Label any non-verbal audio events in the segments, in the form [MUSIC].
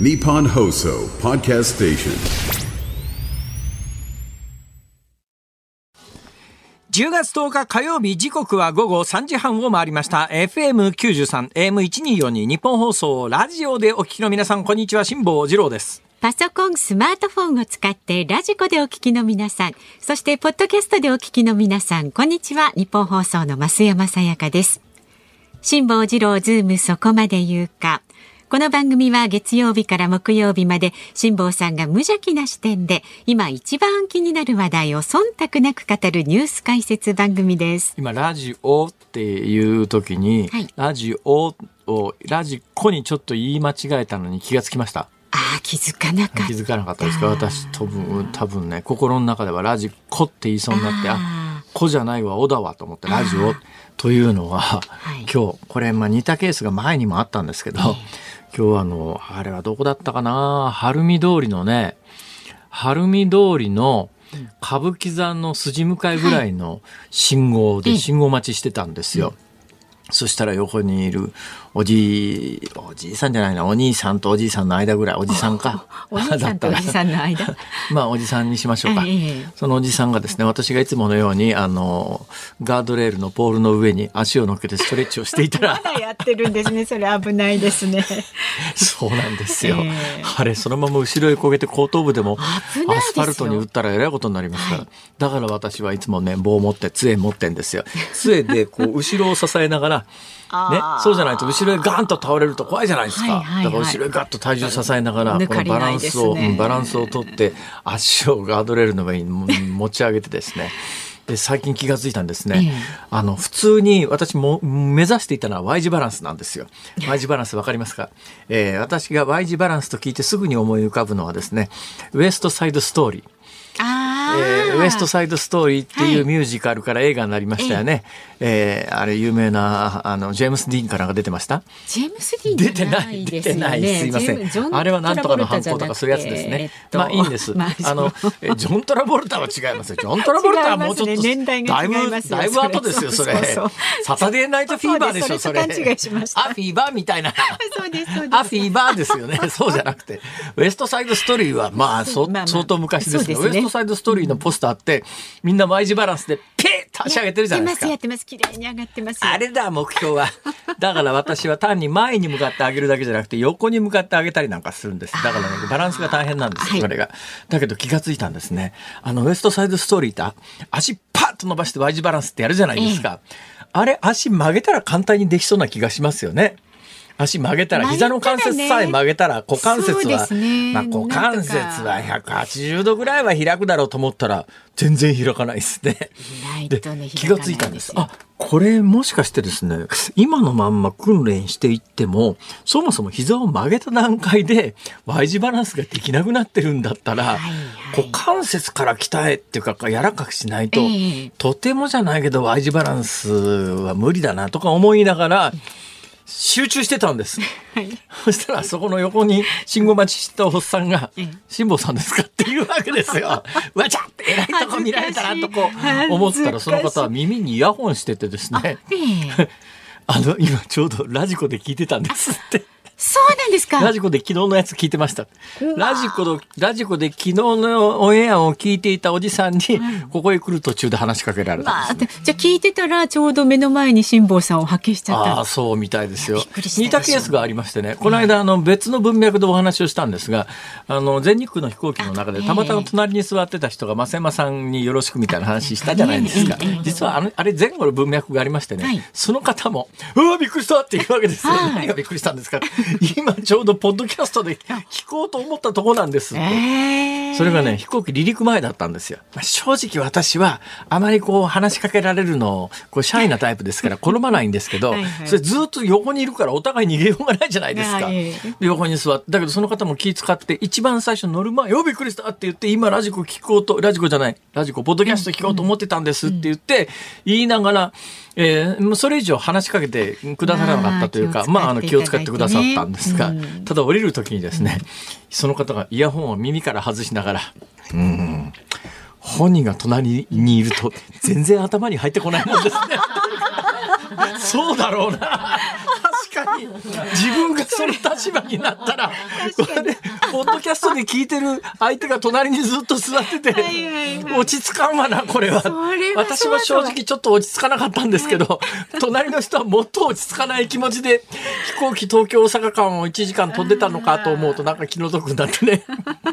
Nippon Hoso Podcast Station. 10月10日火曜日時刻は午後3時半を回りました FM93 AM1242 日本放送ラジオでお聞きの皆さんこんにちは辛坊治郎ですパソコン、スマートフォンを使ってラジコでお聞きの皆さん、そしてポッドキャストでお聞きの皆さん、こんにちは。日本放送の増山さやかです。辛坊治郎ズームそこまで言うか。この番組は月曜日から木曜日まで辛坊さんが無邪気な視点で今一番気になる話題を忖度なく語るニュース解説番組です。今ラジオっていう時に、はい。ラジオをラジコにちょっと言い間違えたのに気がつきました。ああ、気づかなかった。気づかなかったですか？私多分多分ね心の中ではラジコって言いそうになってああコじゃないわ、オだわと思って、ラジオというのは、い。今日、これ、まあ似たケースが前にもあったんですけど、今日あの、あれはどこだったかな？晴海通りのね、晴海通りの歌舞伎座の筋向かいぐらいの信号でええ信号待ちしてたんですよ。そしたら横にいるおじい、おじいさんじゃないな、お兄さんとおじいさんの間ぐらい、おじさんか。[LAUGHS] お兄さんとおじさんの間。[LAUGHS] まあ、おじさんにしましょうか。ええそのおじさんがですね、私がいつものように、あの、ガードレールのポールの上に足を乗っけてストレッチをしていたら、[LAUGHS] まだやってるんですね。それ危ないですね。そうなんですよ。ええあれ、そのまま後ろへ焦げて後頭部でも、アスファルトに打ったらえらいことになりますから。はいだから私はいつもね、棒を持って、杖持ってんですよ。杖で、こう、後ろを支えながら、ねそうじゃないと後ろへガンと倒れると怖いじゃないですか。はいはいはいだから後ろへガッと体重支えながら、このバランスを、ねうんバランスをとって、足をガードレールの上に持ち上げてですね。で、最近気がついたんですね。ええあの、普通に私も目指していたのは Y 字バランスなんですよ。Y 字バランスわかりますか？えー私が Y 字バランスと聞いてすぐに思い浮かぶのはですね、ウエストサイドストーリー。えーウエストサイドストーリーっていはいうミュージカルから映画になりましたよね。えーあれ有名な、あの、ジェームス・ディーンかなんか出てました？ジェームス・ディーンじ出てゃな、ない出てない。すいません。あれはなんとかの犯行とかそういうやつですねえっ。とまあいいんです。まああの、えジョン・トラボルタは違いますよ。ジョン・トラボルタはもうちょっと、[LAUGHS] ね年代がだいぶ、違いますよだいぶ後ですよ、それそうそう。サタデーナイトフィーバーでしょ、そそうれ。勘違いしましたあ、フィーバーみたいな。そうです、そうです。アフィーバーですよね。そうじゃなくて。ウエストサイドストーリーは、まあ、そ相当昔ですけど、ねウエストサイドストーリーのポスターって、みんな Y 字バランスで、ペーッと足上げてるじゃないですかや。ってます、やってます。綺麗に上がってますよ。あれだ、目標は。だから私は単に前に向かって上げるだけじゃなくて、横に向かって上げたりなんかするんです。だからね、バランスが大変なんですよ、はいこれが。だけど気がついたんですね。あの、ウエストサイドストーリーって、足パッと伸ばして Y 字バランスってやるじゃないですか。あれ、足曲げたら簡単にできそうな気がしますよね。足曲げたら、膝の関節さえ曲げたら、股関節は、すね。まあ股関節は180度ぐらいは開くだろうと思ったら、全然開かないですね。で気がついたんです。あ、これもしかしてですね、今のまんま訓練していっても、そもそも膝を曲げた段階で Y 字バランスができなくなってるんだったら、はいはい。股関節から鍛えっていうか、柔らかくしないと、ええ。とてもじゃないけど Y 字バランスは無理だなとか思いながら、集中してたんです。そしたらそこの横に信号待ちしたおっさんがええ、辛坊さんですか？っていうわけですよ。[LAUGHS] わちゃって偉いとこ見られたなとこう思ったら、その方は耳にイヤホンしててですね、ええ。[LAUGHS] あの、今ちょうどラジコで聞いてたんですって。そうなんですか。ラジコで昨日のやつ聞いてました。ラジコの、ラジコで昨日のオンエアを聞いていたおじさんに、ここへ来る途中で話しかけられたまあ、んです、ね。じゃあ聞いてたらちょうど目の前に辛坊さんを発見しちゃった。ああ、そうみたいですよ。似たケースがありましてね、この間、あの、別の文脈でお話をしたんですが、あの、全日空の飛行機の中で、あたまたま隣に座ってた人が、増山さんによろしくみたいな話したじゃないですか。実は、あの、あれ前後の文脈がありましてはい。ね、その方も、うわ、びっくりしたっていうわけですよ。はい。[LAUGHS] 何がびっくりしたんですか今ちょうどポッドキャストで [LAUGHS] 聞こうと思ったとこなんですって。ええそれがね、飛行機離陸前だったんですよ。まあ正直私は、あまりこう話しかけられるの、こうシャイなタイプですから [LAUGHS] 好まないんですけど、はいはいそれずっと横にいるからお互い逃げようがないじゃないですか。はいで横に座って、だけどその方も気使って、一番最初乗る前、よびっくりしたって言って、今ラジコ聞こうと、ラジコじゃない、ラジコ、ポッドキャスト聞こうと思ってたんですって言って、言いながら、えーもうそれ以上話しかけてくださらなかったというか、まあまあ、あの、気を使ってくださったんですが、ただ降りる時にですね、その方がイヤホンを耳から外しながら、うん、本人が隣にいると全然頭に入ってこないもんですね。[LAUGHS] そうだろうな。確かに自分がその立場になったらこれポッドキャストで聞いてる相手が隣にずっと座っててはいはいはい。落ち着かんわなこれは。私は正直ちょっと落ち着かなかったんですけど [LAUGHS] 隣の人はもっと落ち着かない気持ちで飛行機東京大阪間を1時間飛んでたのかと思うとなんか気の毒になってね。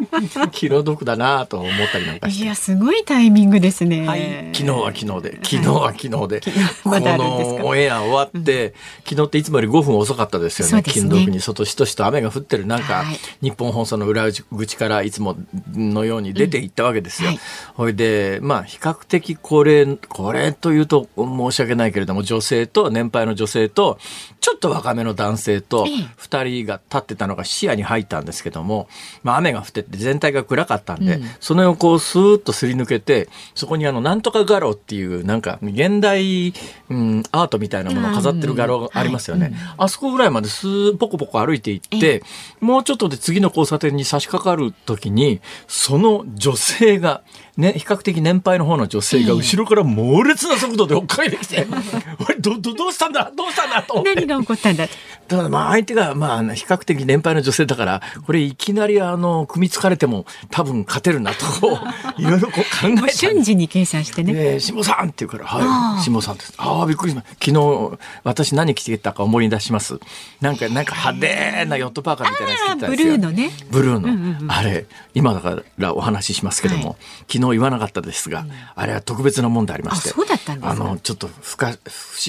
[LAUGHS] 気の毒だなと思ったりなんかして。いやすごいタイミングですね。はい、昨日は昨日で、昨日は昨日で、こ [LAUGHS] まだあるんですか？のオンエア終わって、昨日っていつもより5分遅かったですよね。ね。金属に外しとしと雨が降ってる中、はい。日本放送の裏口からいつものように出て行ったわけですよ。はい。ほいで、まあ比較的高齢、高齢というと申し訳ないけれども、女性と、年配の女性と、ちょっと若めの男性とええ、二人が立ってたのが視野に入ったんですけども、まあ雨が降ってて全体が暗かったんで、その横をスーッとすり抜けて、そこにあの、なんとか画廊っていう、なんか、現代、うん、アートみたいなものを飾ってる画廊がありますよね。あそこぐらいまでスーポコポコ歩いていって、もうちょっとで次の交差点に差し掛かる時に、その女性が、ね、比較的年配の方の女性が後ろから猛烈な速度で追っかけてきて、[LAUGHS] おい、ど、ど、どうしたんだ？どうしたんだ？と何。が起こったんだ？ただまあ相手がまあ比較的年配の女性だから、これいきなりあの、組みつかれても多分勝てるなと、[LAUGHS] いろいろこう考えたんです瞬時に計算してね。えー、下さんって言うから、はい、下さんです。ああ、びっくりしました。昨日、私何着てたか思い出します。なんか、なんか派手なヨットパーカーみたいなやつ着てたんですよ。ブルーのねブルーの。あれ、今だからお話ししますけども、は昨日言わなかったですが、あれは特別なもんでありまして。あそうだったんですかあの、ちょっと不可、不思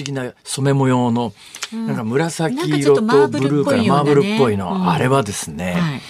議な染め模様の、なんか紫なんかちょ色っとブルーからマーブルっぽいの、うんあれはですね、はい。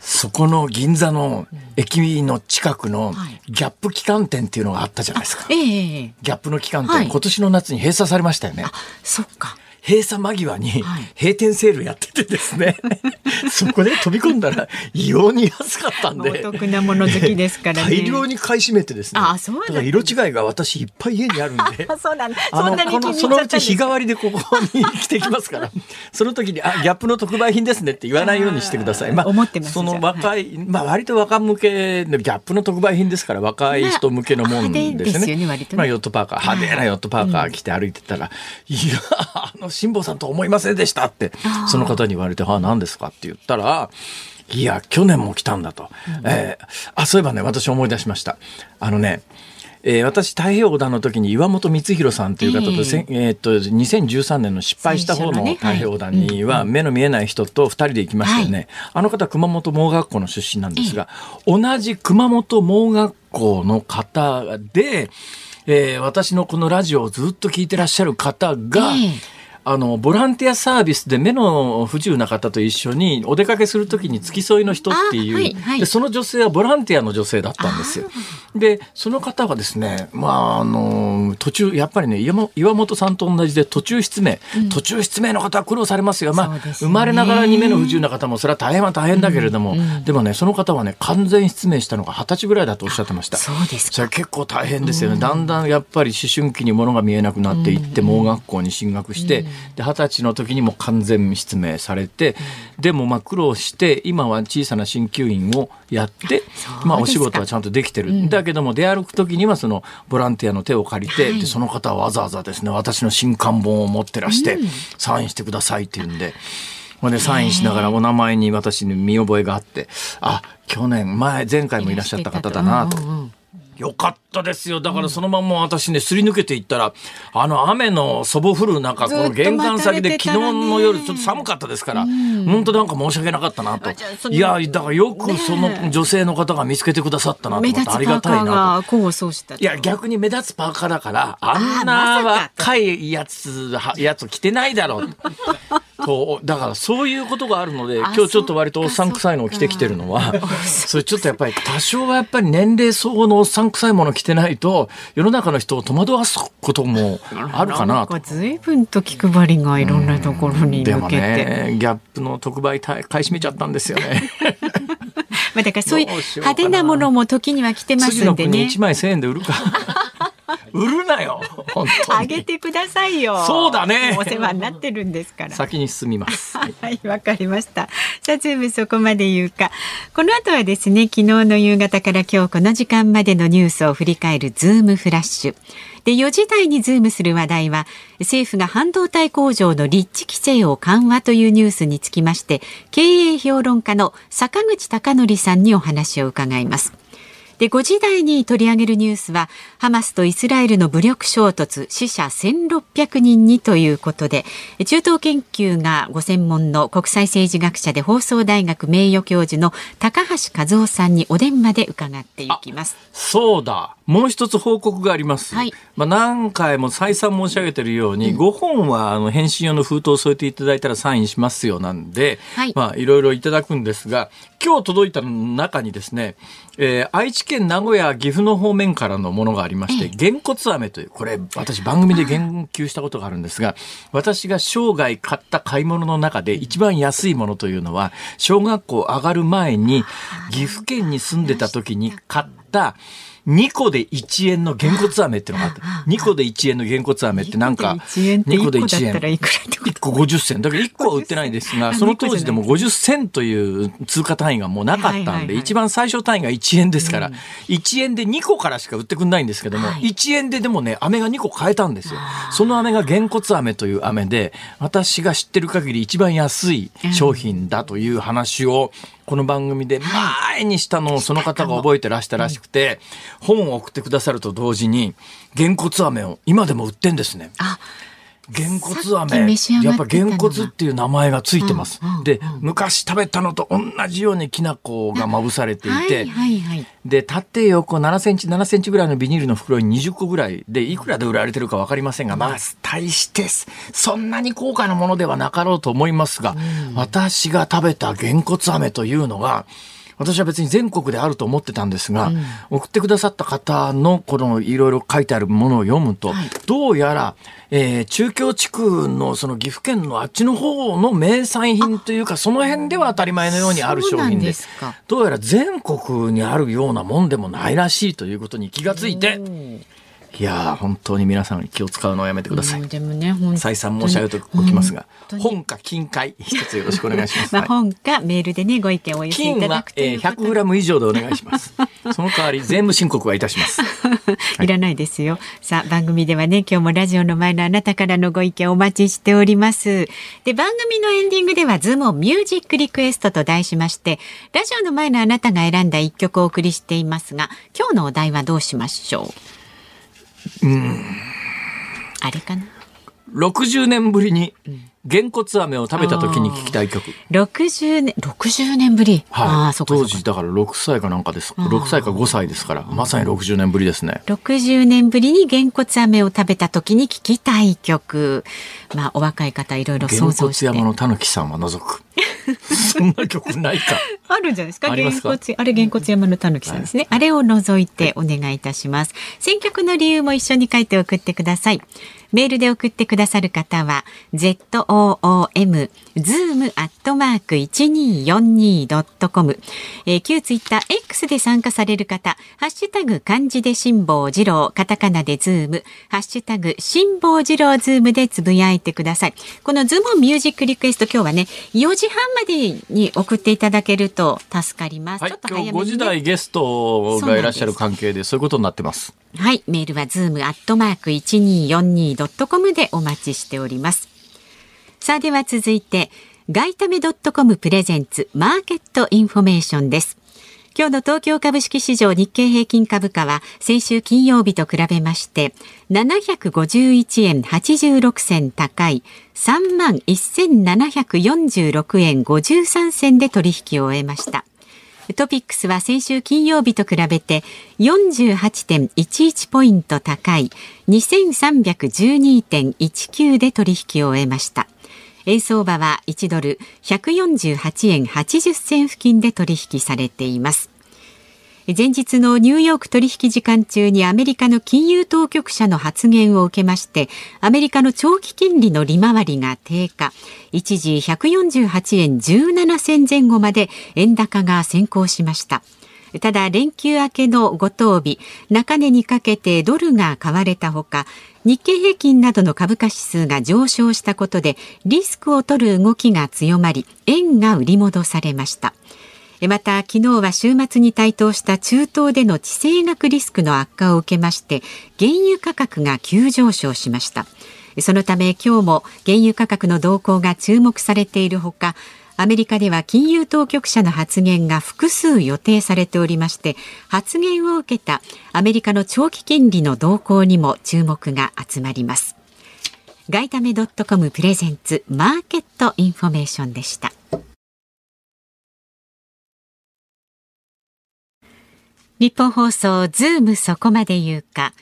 そこの銀座の駅の近くのはいギャップ旗艦店っていうのがあったじゃないですか。ええええギャップの期間って、はい今年の夏に閉鎖されましたよね。そっか。閉鎖間際にはい閉店セールやっててですね、[LAUGHS] そこで飛び込んだら異様に安かったんおで。得なもの好きですからね。大量に買い占めてですね。あそうなんだ色違いが私いっぱい家にあるんで。あ [LAUGHS] そうなんだ。そんなに気このそのうに入っち日替わりでここに来てきますから、[LAUGHS] その時に、あ、ギャップの特売品ですねって言わないようにしてください。まあ、思ってますその若い、まあ割と若向けのギャップの特売品ですから、若い人向けのもんですよね。まあ派手ですよね割とねまあヨットパーカー、派手なヨットパーカー着て歩いてたら、いや、あの、辛坊さんと思いませんでしたって、その方に言われて、はあ、何ですか？って言ったら、いや、去年も来たんだと。えーあ、そういえばね、私思い出しました。あのね、えー私、太平洋横断の時に岩本光弘さんという方と、ええせんえーっと、2013年の失敗した方の太平洋横断には、目の見えない人と二人で行きましたよね。あの方、熊本盲学校の出身なんですが、同じ熊本盲学校の方で、えー私のこのラジオをずっと聞いてらっしゃる方が、ええあの、ボランティアサービスで目の不自由な方と一緒にお出かけするときに付き添いの人っていう、あはいはい。で、その女性はボランティアの女性だったんですよ。で、その方はですね、まあ、あの、途中、やっぱりね、岩本さんと同じで途中失明、途中失明の方は苦労されますよ。まあ、生まれながらに目の不自由な方も、それは大変は大変だけれども、でもね、その方はね、完全失明したのが二十歳ぐらいだとおっしゃってました。そうですか。それ結構大変ですよね、だんだんやっぱり思春期に物が見えなくなっていって盲学校に進学してで二十歳の時にも完全失明されてでもまあ苦労して今は小さな鍼灸院をやってまあお仕事はちゃんとできてる、だけども出歩く時にはそのボランティアの手を借りて、はい。でその方はわざわざですね私の新刊本を持ってらして、サインしてくださいって言うんで。ほんでサインしながらお名前に私に見覚えがあってあ去年前前回もいらっしゃった方だなと。うんうんうん。よかったですよ。だからそのまんま私ね、すり抜けていったら、あの雨のそぼ降る中、この玄関先で昨日の夜ちょっと寒かったですから、本当なんか申し訳なかったなと。いや、だからよくその女性の方が見つけてくださったなと目思ってありがたいなと。いや、逆に目立つパーカーだから、あんあな若いやつ、はやつ着てないだろう。[LAUGHS] と、だからそういうことがあるので、あ今日ちょっと割とおっさん臭いのを着てきてるのは、それちょっとやっぱり多少はやっぱり年齢相応のおっさん臭いもの着てないと、世の中の人を戸惑わすことも [LAUGHS] あるかなと随分と気配りがいろんなところにでも向けて。ね、 GAPの特売買い占めちゃったんですよね。[LAUGHS] まあだからそういう派手なものも時には着てますんでね1。枚1000円で売るか。売るなよ。[LAUGHS] あげてくださいよ。そうだねお世話になってるんですから。先に進みます。[LAUGHS] はい、わかりました。さあ、ズームそこまで言うか。この後はですね、昨日の夕方から今日この時間までのニュースを振り返るズームフラッシュ。で、4時台にズームする話題は、政府が半導体工場の立地規制を緩和というニュースにつきまして、経営評論家の坂口孝則さんにお話を伺います。で5時台に取り上げるニュースはハマスとイスラエルの武力衝突死者1600人にということで中東研究がご専門の国際政治学者で放送大学名誉教授の高橋和夫さんにお電話で伺っていきます。そうだ。もう一つ報告があります。はい、まあ、何回も再三申し上げているように、うん、5本はあの返信用の封筒を添えていただいたらサインしますよなんで、はい、まあ、いろいろいただくんですが、今日届いた中にですね、えー、愛知県名古屋岐阜の方面からのものがありまして、げんこつ飴という、これ私番組で言及したことがあるんですが、私が生涯買った買い物の中で一番安いものというのは、小学校上がる前に岐阜県に住んでた時に買った、2個で1円のげんこつ飴っていうのがあって、2個で1円のげんこつ飴ってなんか、2個で1円。1個50銭。だから1個は売ってないんですが、その当時でも50銭という通貨単位がもうなかったんで、一番最初単位が1円ですから、1円で2個からしか売ってくんないんですけども、1円ででもね、飴が2個買えたんですよ。その飴がげんこつ飴という飴で、私が知ってる限り一番安い商品だという話を、この番組で前にしたのをその方が覚えてらしたらしくて、本を送ってくださると同時に、げんこつ飴を今でも売ってんですね。あげんこつ飴。やっぱげんこつっていう名前がついてます。で、昔食べたのと同じようにきな粉がまぶされていて、で、縦横7センチ、7センチぐらいのビニールの袋に20個ぐらいで、いくらで売られてるかわかりませんが、まあ、大してそんなに高価なものではなかろうと思いますが、私が食べたげんこつ飴というのが、私は別に全国であると思ってたんですが、うん、送ってくださった方のこのいろいろ書いてあるものを読むと、はい、どうやら、えー、中京地区のその岐阜県のあっちの方の名産品というかその辺では当たり前のようにある商品でどうやら全国にあるようなもんでもないらしいということに気がついて。いや本当に皆さん気を使うのをやめてください。でもね、再三申し上げておきますが、本か金塊一つよろしくお願いします。ま [LAUGHS] あ、本かメールでねご意見をお寄せいただくという金は、えー、100グラム以上でお願いします。[LAUGHS] その代わり税務申告はいたします。[LAUGHS] い、らないですよ。さあ番組ではね今日もラジオの前のあなたからのご意見お待ちしております。で番組のエンディングではズームミュージックリクエストと題しまして、ラジオの前のあなたが選んだ一曲をお送りしていますが、今日のお題はどうしましょう？うん。あれかな？60年ぶりにげんこつ飴を食べた時に聞きたい曲。60年、60年ぶり。はい。あそ当時だから6歳かなんかです。6歳か5歳ですから、まさに60年ぶりですね。60年ぶりにげんこつ飴を食べた時に聞きたい曲。まあ、お若い方いろいろ想像して。げんこつ山のたぬきさんは除く。[LAUGHS] そんな曲ないか。あるんじゃないですか？げんこつ、あれげんこつ山のたぬきさんですね。はい、あれを除いてお願いいたします。選曲の理由も一緒に書いて送ってください。メールで送ってくださる方は ZOOM zoom アットマーク 1242.com、えー、旧ツイッター X で参加される方、ハッシュタグ漢字で辛坊治郎、カタカナでズーム、ハッシュタグ辛坊治郎ズームでつぶやいてください。このズームミュージックリクエスト今日はね、4時半までに送っていただけると助かります。はい、ちょっと早めに、ね、5時台ゲストがいらっしゃる関係でそういうことになってます。はい、メールはズームアットマーク 1242.com でお待ちしております。さあでは続いて、ガイタメドットコムプレゼンツマーケットインフォメーションです。今日の東京株式市場日経平均株価は先週金曜日と比べまして751円86銭高い3万1746円53銭で取引を終えました。トピックスは先週金曜日と比べて48.11ポイント高い2312.19で取引を終えました。円相場は1ドル148円80銭付近で取引されています。前日のニューヨーク取引時間中にアメリカの金融当局者の発言を受けましてアメリカの長期金利の利回りが低下一時148円17銭前後まで円高が先行しましたただ連休明けの5等日中値にかけてドルが買われたほか日経平均などの株価指数が上昇したことでリスクを取る動きが強まり円が売り戻されました。また昨日は週末に台頭した中東での地政学リスクの悪化を受けまして原油価格が急上昇しました。そのため今日も原油価格の動向が注目されているほかアメリカでは金融当局者の発言が複数予定されておりまして発言を受けたアメリカの長期金利の動向にも注目が集まります。外為ドットコムプレゼンツマーケットインフォメーションでした。ニッポン放送ズームそこまで言うか。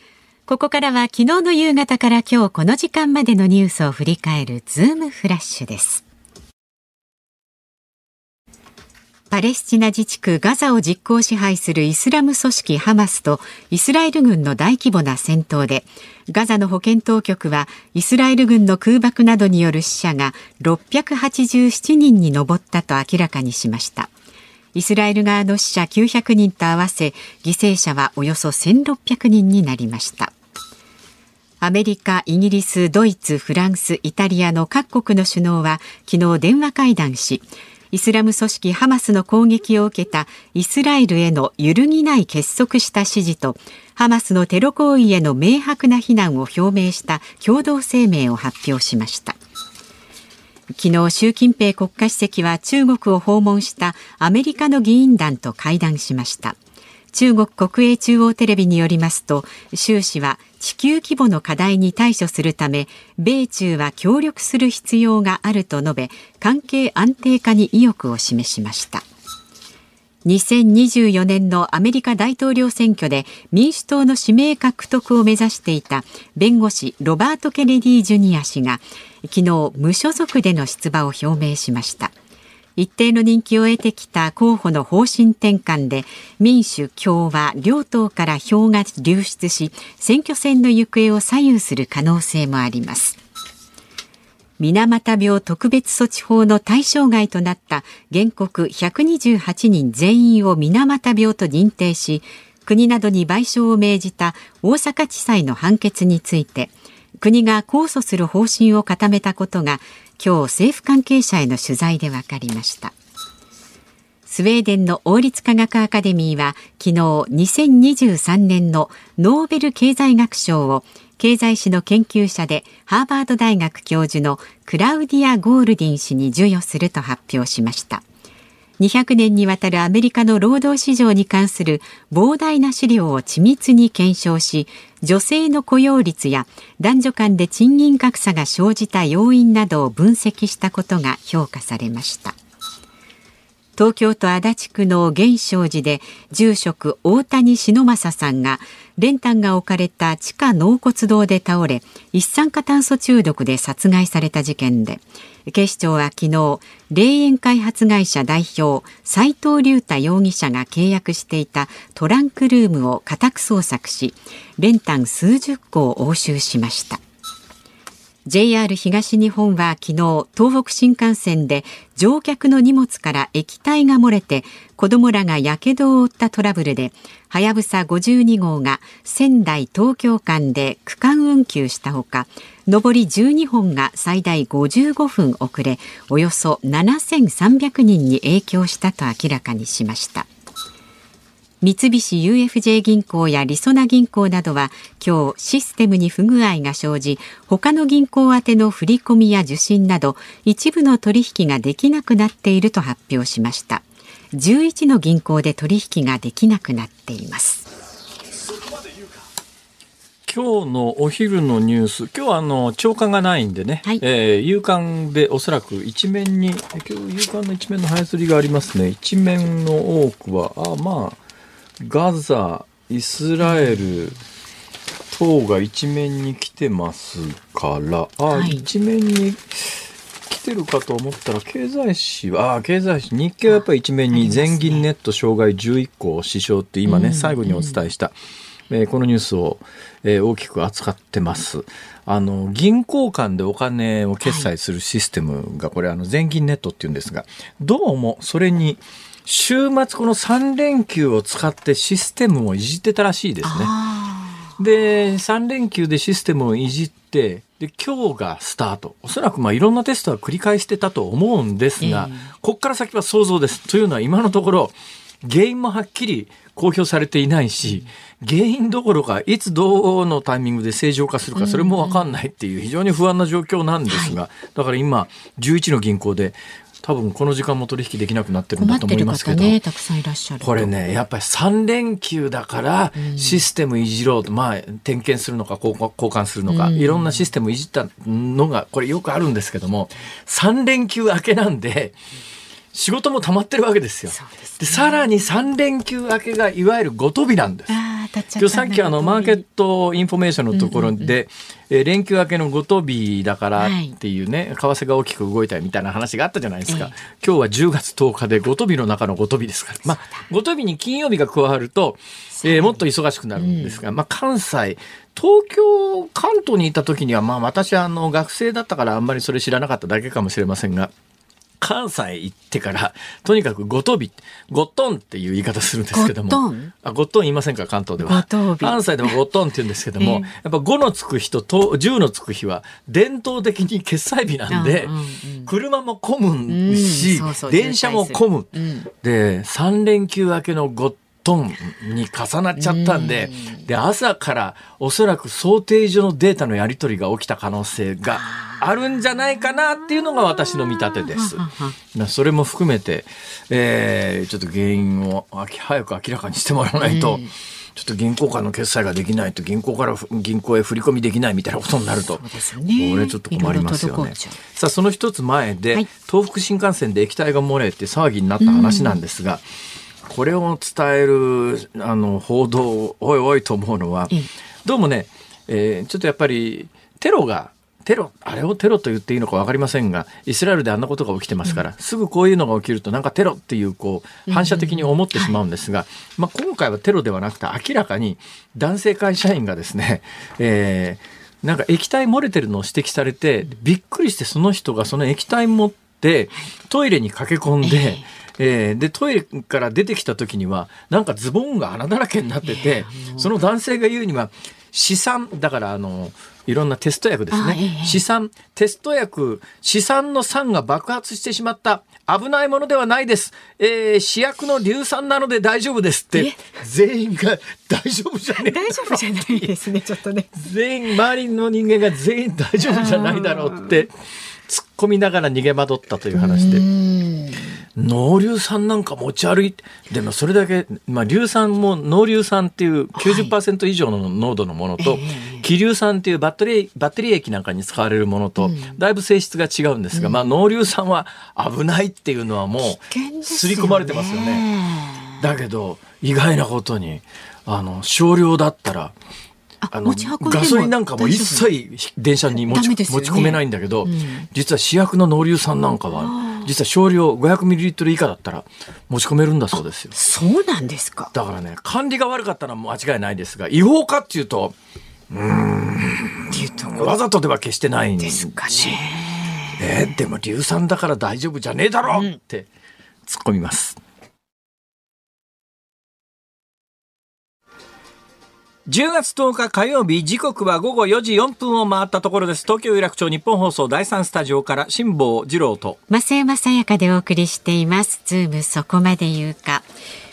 ここからは昨日の夕方から今日この時間までのニュースを振り返るズームフラッシュです。パレスチナ自治区ガザを実効支配するイスラム組織ハマスとイスラエル軍の大規模な戦闘でガザの保健当局はイスラエル軍の空爆などによる死者が687人に上ったと明らかにしました。イスラエル側の死者900人と合わせ犠牲者はおよそ1600人になりました。アメリカ、イギリス、ドイツ、フランス、イタリアの各国の首脳は昨日電話会談しイスラム組織ハマスの攻撃を受けたイスラエルへの揺るぎない結束した支持とハマスのテロ行為への明白な非難を表明した共同声明を発表しました。昨日習近平国家主席は中国を訪問したアメリカの議員団と会談しました。中国国営中央テレビによりますと習氏は地球規模の課題に対処するため米中は協力する必要があると述べ関係安定化に意欲を示しました。2024年のアメリカ大統領選挙で民主党の指名獲得を目指していた弁護士ロバート・ケネディ・ジュニア氏が昨日無所属での出馬を表明しました。一定の人気を得てきた候補の方針転換で民主共和両党から票が流出し選挙戦の行方を左右する可能性もあります。水俣病特別措置法の対象外となった原告128人全員を水俣病と認定し国などに賠償を命じた大阪地裁の判決について国が控訴する方針を固めたことが今日政府関係者への取材で分かりました。スウェーデンの王立科学アカデミーは昨日2023年のノーベル経済学賞を経済史の研究者でハーバード大学教授のクラウディア・ゴールディン氏に授与すると発表しました。200年にわたるアメリカの労働市場に関する膨大な資料を緻密に検証し女性の雇用率や男女間で賃金格差が生じた要因などを分析したことが評価されました。東京都足立区の源証寺で住職大谷忍正さんが練炭が置かれた地下納骨堂で倒れ一酸化炭素中毒で殺害された事件で警視庁は昨日霊園開発会社代表斉藤隆太容疑者が契約していたトランクルームを家宅捜索し練炭数十個を押収しました。JR 東日本は昨日東北新幹線で乗客の荷物から液体が漏れて子どもらがやけどを負ったトラブルではやぶさ52号が仙台東京間で区間運休したほか上り12本が最大55分遅れおよそ7300人に影響したと明らかにしました。三菱 UFJ 銀行やりそな銀行などは今日システムに不具合が生じ他の銀行宛ての振り込みや受信など一部の取引ができなくなっていると発表しました。11の銀行で取引ができなくなっています。今日のお昼のニュース、今日はあの朝刊がないんでね、はい、えー、夕刊でおそらく一面に、今日夕刊の一面の早釣りがありますね。一面の多くは、あまあ、ガザ、イスラエル等が一面に来てますから、あ、はい、一面に来てるかと思ったら、経済誌は、あ経済誌、日経はやっぱり一面に全銀ネット障害11個死傷って今ね、最後にお伝えした。えー、このニュースを、えー、大きく扱ってます。あの、銀行間でお金を決済するシステムが、これ、あの、全銀ネットっていうんですが、どうもそれに、週末この3連休を使ってシステムをいじってたらしいですね。あで、3連休でシステムをいじって、で、今日がスタート。おそらくまあいろんなテストは繰り返してたと思うんですが、ええこっから先は想像です。というのは今のところ、原因もはっきり公表されていないし、原因どころか、いつどのタイミングで正常化するか、それもわかんないっていう非常に不安な状況なんですが、だから今、11の銀行で、多分この時間も取引できなくなってるんだと思いますけど。方ね、たくさんいらっしゃる。これね、やっぱり3連休だからシステムいじろうと、まあ、点検するのか交換交換するのか、うんいろんなシステムいじったのが、これよくあるんですけども、3連休明けなんで、仕事も溜まってるわけですよ。ですで、さらに3連休明けがいわゆるごとびなんです。今日さっきあのマーケットインフォメーションのところで、えー連休明けのごとびだからっていうね、為替が大きく動いたみたいな話があったじゃないですか。え今日は10月10日でごとびの中のごとびですから。まあ、ごとびに金曜日が加わると、えーもっと忙しくなるんですが、まあ関西、東京、関東にいた時には、まあ私はあの学生だったからあんまりそれ知らなかっただけかもしれませんが、関西行ってから、とにかくごとび、ごっとんっていう言い方するんですけども。ごっとん？あ、ごっとん言いませんか、関東では。関西でもごっとんって言うんですけども、[LAUGHS] ええやっぱ5のつく日とと10のつく日は伝統的に決済日なんで、うんうんうん車も混むし、うんそうそう電車も混む。うんで、3連休明けのごっとんに重なっちゃったんで、で、朝からおそらく想定上のデータのやり取りが起きた可能性があるんじゃないかなっていうのが私の見立てです。それも含めて、えーちょっと原因を早く明らかにしてもらわないと、ちょっと銀行間の決済ができないと銀行からふ銀行へ振り込みできないみたいなことになると、ね。これちょっと困りますよね。さあその一つ前で、はい。東北新幹線で液体が漏れって騒ぎになった話なんですが、これを伝えるあの報道おいおいと思うのは、ええどうもね、えーちょっとやっぱりテロがテロあれをテロと言っていいのか分かりませんがイスラエルであんなことが起きてますから、すぐこういうのが起きるとなんかテロっていうこう反射的に思ってしまうんですが、まあ、今回はテロではなくて明らかに男性会社員がですね、えーなんか液体漏れてるのを指摘されてびっくりしてその人がその液体持ってトイレに駆け込んで、えーでトイレから出てきた時にはなんかズボンが穴だらけになっててその男性が言うには試酸だからあのいろんなテスト薬ですね。え試酸テスト薬試酸の酸が爆発してしまった危ないものではないです、えー、試薬の硫酸なので大丈夫ですってえ？全員が大丈夫じゃねえ大丈夫じゃないですね、ちょっとね。全員周りの人間が全員大丈夫じゃないだろうって突っ込みながら逃げ惑ったという話で。うん。濃硫酸なんか持ち歩いてでもそれだけ、まあ、硫酸も濃硫酸っていう90%以上の濃度のものと、気硫酸っていうバッテリーバッテリー液なんかに使われるものと、だいぶ性質が違うんですが、まあ、濃硫酸は危ないっていうのはもうですり込まれてますよね。だけど意外なことにあの少量だったらああのガソリンなんかも一切電車に持ち,、ね持ち込めないんだけど、うん実は試薬の濃硫酸なんかは実は少量 500ml 以下だったら持ち込めるんだそうですよ。そうなんですか。だからね管理が悪かったのは間違いないですが違法かっていうとうところわざとでは決してないんですかしね。えーでも硫酸だから大丈夫じゃねえだろって突っ込みます。10月10日火曜日時刻は午後4時4分を回ったところです東京有楽町日本放送第3スタジオから辛坊治郎と増山さやかでお送りしています。ズームそこまで言うか。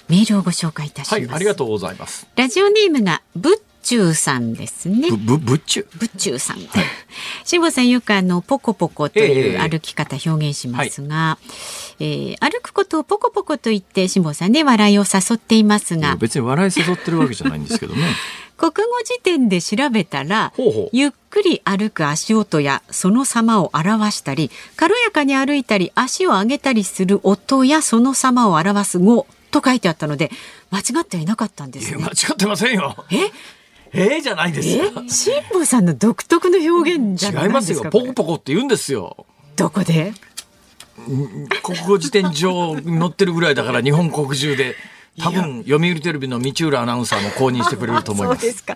メールをご紹介いたします。はいありがとうございますラジオネームがブッチューさんですね。ぶぶぶっちゅブッチューさん。[LAUGHS] 辛坊さんよくあのポコポコというええ歩き方表現しますが、えー歩くことをポコポコと言って辛坊さんね笑いを誘っていますが、別に笑い誘ってるわけじゃないんですけどね [LAUGHS] 国語辞典で調べたらゆっくり歩く足音やその様を表したり軽やかに歩いたり足を上げたりする音やその様を表す語と書いてあったので間違ってはいなかったんですね。間違。ってませんよ。え？えー、じゃないですよ。え？辛坊さんの独特の表現じゃない違いますですかこれ。よ。ポコポコって言うんですよ。どこで？国語辞典上に載ってるぐらいだから日本国中で多分読売テレビの道浦アナウンサーも公認してくれると思いまそうですすか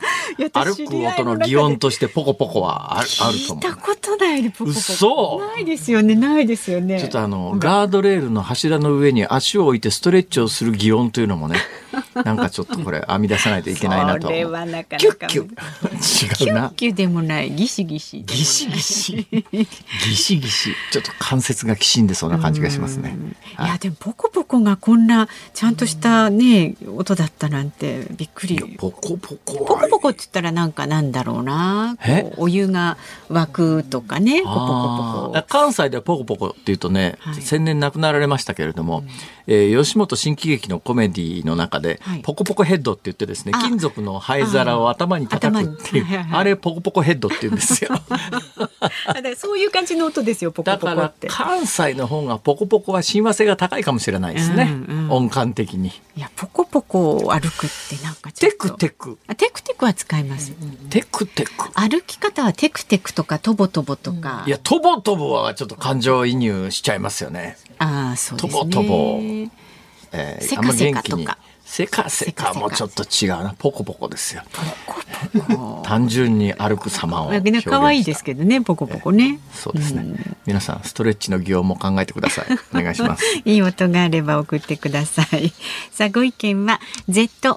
歩く音の擬音としてポコポコはあるあると思う。聞いたことなないでポコポコ。嘘。ないですよねないですよね。ちょっとあの、ガードレールの柱の上に足を置いてストレッチをする擬音というのもね、[LAUGHS] なんかちょっとこれ編み出さないといけないなと。それ。はなかなかキュッキュ違うな。キュッでもないギシギシ。ギシギシ。ギシギシ。ちょっと関節がきしんでそうな感じがしますね。い。やでもポコポコがこんなちゃんとしたね音だったなんてびっくり。ポコポコポはコポコって言ったらなんかなんだろうな。お湯が沸くとかね。ポコポコ関西ではポコポコっていうとね、はい。先年亡くなられましたけれども、えー吉本新喜劇のコメディの中で、はい。ポコポコヘッドって言ってですねあ。金属の灰皿を頭に叩くっていうあれポコポコヘッドって言うんですよ。[LAUGHS] あだからそういう感じの音ですよポコ [LAUGHS] だからポコって。関西の方がポコポコは親和性が高いかもしれないですね、うんうん音感的に。いやポコポコ歩くってなんかテクテク。あテクテクは使います、テクテク。歩き方はテクテクとかトボトボとか、いやトボトボはちょっと感情移入しちゃいますよね、ああそうですね。トボトボ。えーせかせかとかせかせかもちょっと違うなポコポコですよこ [LAUGHS] 単純に歩く様を可愛いですけどねポコポコね、そうですね、皆さんストレッチの擬音も考えてくださいお願いします [LAUGHS] いい音があれば送ってください。[LAUGHS] さあ、ご意見は、zoom,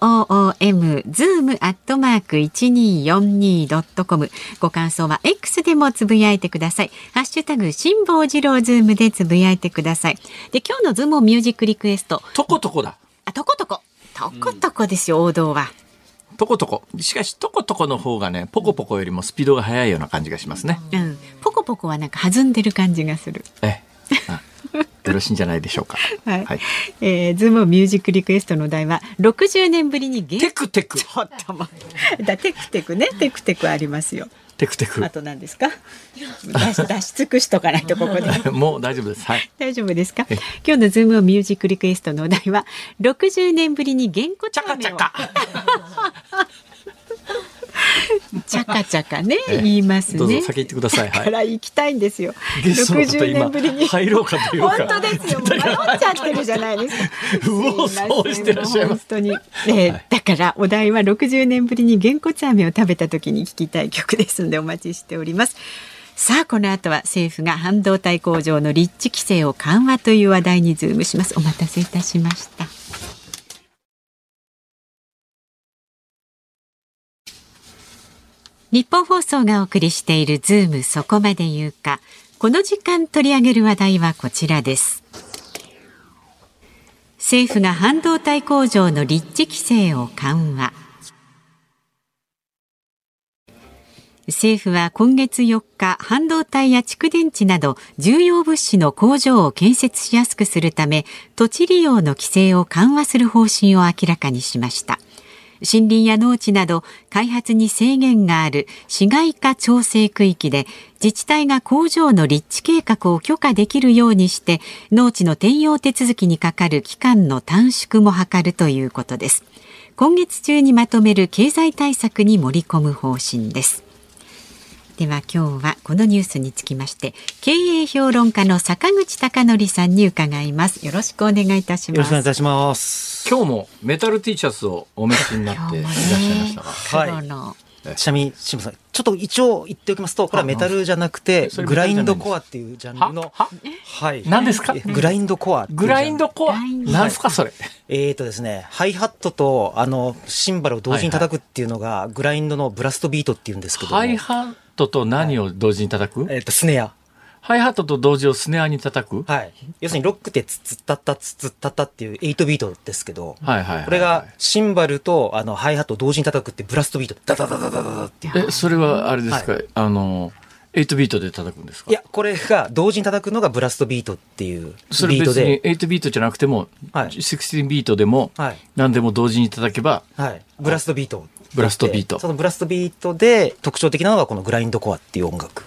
zoom アットマーク 1242.com。ご感想は X でもつぶやいてください。ハッシュタグ、辛坊治郎ズームでつぶやいてください。で、今日のズームミュージックリクエスト、とことこだあ、とことこ。とことこですよ、王道は。とことこしかしとことこの方がねポコポコよりもスピードが速いような感じがしますねうん。ポコポコはなんか弾んでる感じがする。えあよろしいんじゃないでしょうか [LAUGHS] はい。はいえー、ズームミュージックリクエストのお題は、60年ぶりにゲテクテク [LAUGHS] ちょっと待って。だテクテクね、テクテクありますよ。テクテクあと何ですか？出し出し尽くしとかないとここで。[LAUGHS] もう大丈夫ですはい大丈夫ですか？え。今日のズームミュージックリクエストのお題は60年ぶりに原稿チャカチャカ [LAUGHS] [LAUGHS] チャカチャカねええ言いますね。どうぞ先行ってくださいはいから行きたいんですよ。ゲストの方60年ぶり今に。入ろうかというか本当ですよ。迷っちゃってるじゃないですか。[LAUGHS] 右往左往してらっしゃいます本当に。えーだからお題は60年ぶりにげんこつ飴を食べた時に聴きたい曲ですのでお待ちしております。さあこの後は政府が半導体工場の立地規制を緩和という話題にズームします。お待たせいたしました。日本放送がお送りしているズームそこまで言うか。この時間取り上げる話題はこちらです。政府が半導体工場の立地規制を緩和。政府は今月4日、半導体や蓄電池など重要物資の工場を建設しやすくするため、土地利用の規制を緩和する方針を明らかにしました。森林や農地など開発に制限がある市街化調整区域で自治体が工場の立地計画を許可できるようにして農地の転用手続きにかかる期間の短縮も図るということです。今月中にまとめる経済対策に盛り込む方針です。では今日はこのニュースにつきまして経営評論家の坂口孝則さんに伺います。よろしくお願いいたしよろしくお願いいますたします。今日もメタル T シャツをお召しになっていらっしゃいましたが、はい。黒の。ちなみに、しむさん、ちょっと一応言っておきますと、これはメタルじゃなくてグラインドコアっていうジャンルはの、は？は？い。何ですか？えグラインドコアグラインドコア？グラインド。なんすかそれ？えーとですね、ハイハットと、あの、シンバルを同時に叩くっていうのが、グラインドのブラストビートっていうんですけども。ハイハットと何を同時に叩く、えーと、スネア。ハイハットと同時をスネアに叩く、はい。要するにロックってツツッタッタツツッタッタっていう8ビートですけど、はいはいはいはいこれがシンバルとあのハイハットを同時に叩くってブラストビート。ダダダダダダダっていう。えそれはあれですか、あの8ビートで叩くんですか？いや、これが同時に叩くのがブラストビートっていうそれビート別にで。8ビートじゃなくても、はい16ビートでも、はい何でも同時に叩けばはい。ブラストビート。ブラストビートそのブラストビートで特徴的なのがこのグラインドコアっていう音楽。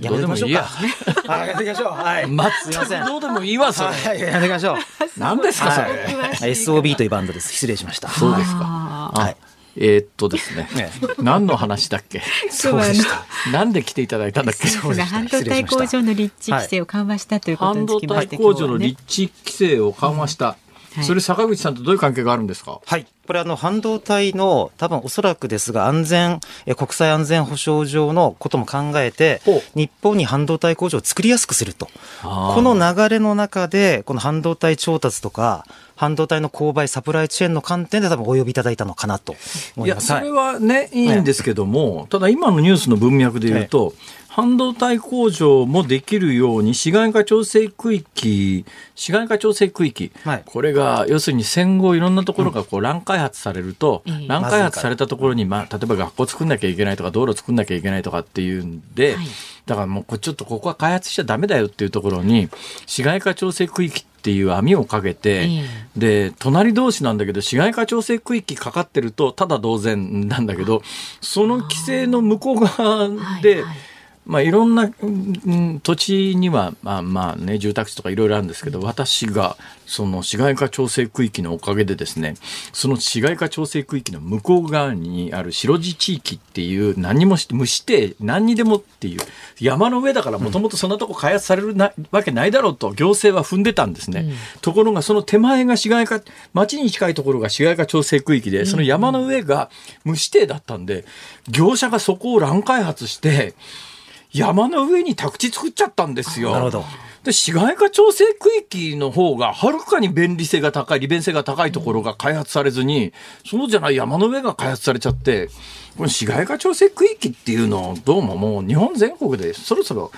やめましょうか。[LAUGHS] はい、やっていきましょう。はい。ますいません。どうでもいいわそれ、はい、やっていきましょう。[LAUGHS] 何ですかそれ、はい。SOB というバンドです。失礼しました。そうですかはいえーっとですねね何の話だっけ？そうでしたなんで来ていただいたんだっけ？半導体工場の立地規制を緩和したということ半導体工場の立地規制を緩和した、はいそれ坂口さんとどういう関係があるんですか？はい。これあの半導体の多分おそらくですが安全え国際安全保障上のことも考えて日本に半導体工場を作りやすくすると。この流れの中でこの半導体調達とか半導体の購買サプライチェーンの観点で多分お呼びいただいたのかなと思いや。それはね、いいんですけども、ただ今のニュースの文脈で言うと、半導体工場もできるように、市街化調整区域、市街化調整区域、はい。これが要するに戦後いろんなところがこう乱開発されると、ええ乱開発されたところに、まあ、例えば学校作んなきゃいけないとか、道路作んなきゃいけないとかっていうんで、はいだからもうちょっとここは開発しちゃダメだよっていうところに、市街化調整区域っていう網をかけて、えで、隣同士なんだけど、市街化調整区域かかってると、ただ同然なんだけど、その規制の向こう側で、はいはいまあ、いろんな、うんうん土地には、まあまあね、住宅地とかいろいろあるんですけど、私が、その市街化調整区域のおかげでですね、その市街化調整区域の向こう側にある白地地域っていう、何にもし無指定、何にでもっていう、山の上だからもともとそんなとこ開発されるな、わけないだろうと行政は踏んでたんですね。ところがその手前が市街化、町に近いところが市街化調整区域で、その山の上が無指定だったんで、業者がそこを乱開発して、山の上に宅地作っちゃったんですよ。なるほどで市街化調整区域の方がはるかに便利性が高い利便性が高いところが開発されずに、そうじゃない山の上が開発されちゃってこの市街化調整区域っていうのをどうももう日本全国でそろそろ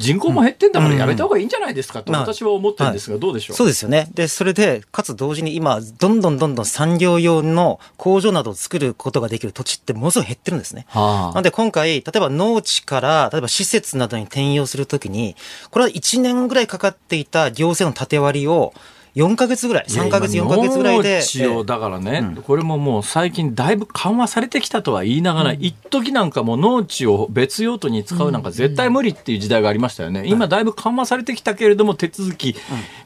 人口も減ってんだからやめた方がいいんじゃないですかとまあ私は思ってるんですが、どうでしょう？そうですよね。で、それで、かつ同時に今、どんどんどんどん産業用の工場などを作ることができる土地ってものすごい減ってるんですね。はあなので今回、例えば農地から、例えば施設などに転用するときに、これは1年ぐらいかかっていた行政の縦割りを、4ヶ月ぐらい、3ヶ月、4ヶ月ぐらいで。農地をだからね、これももう最近だいぶ緩和されてきたとは言いながら、一時なんかもう農地を別用途に使うなんか絶対無理っていう時代がありましたよね。今だいぶ緩和されてきたけれども手続き、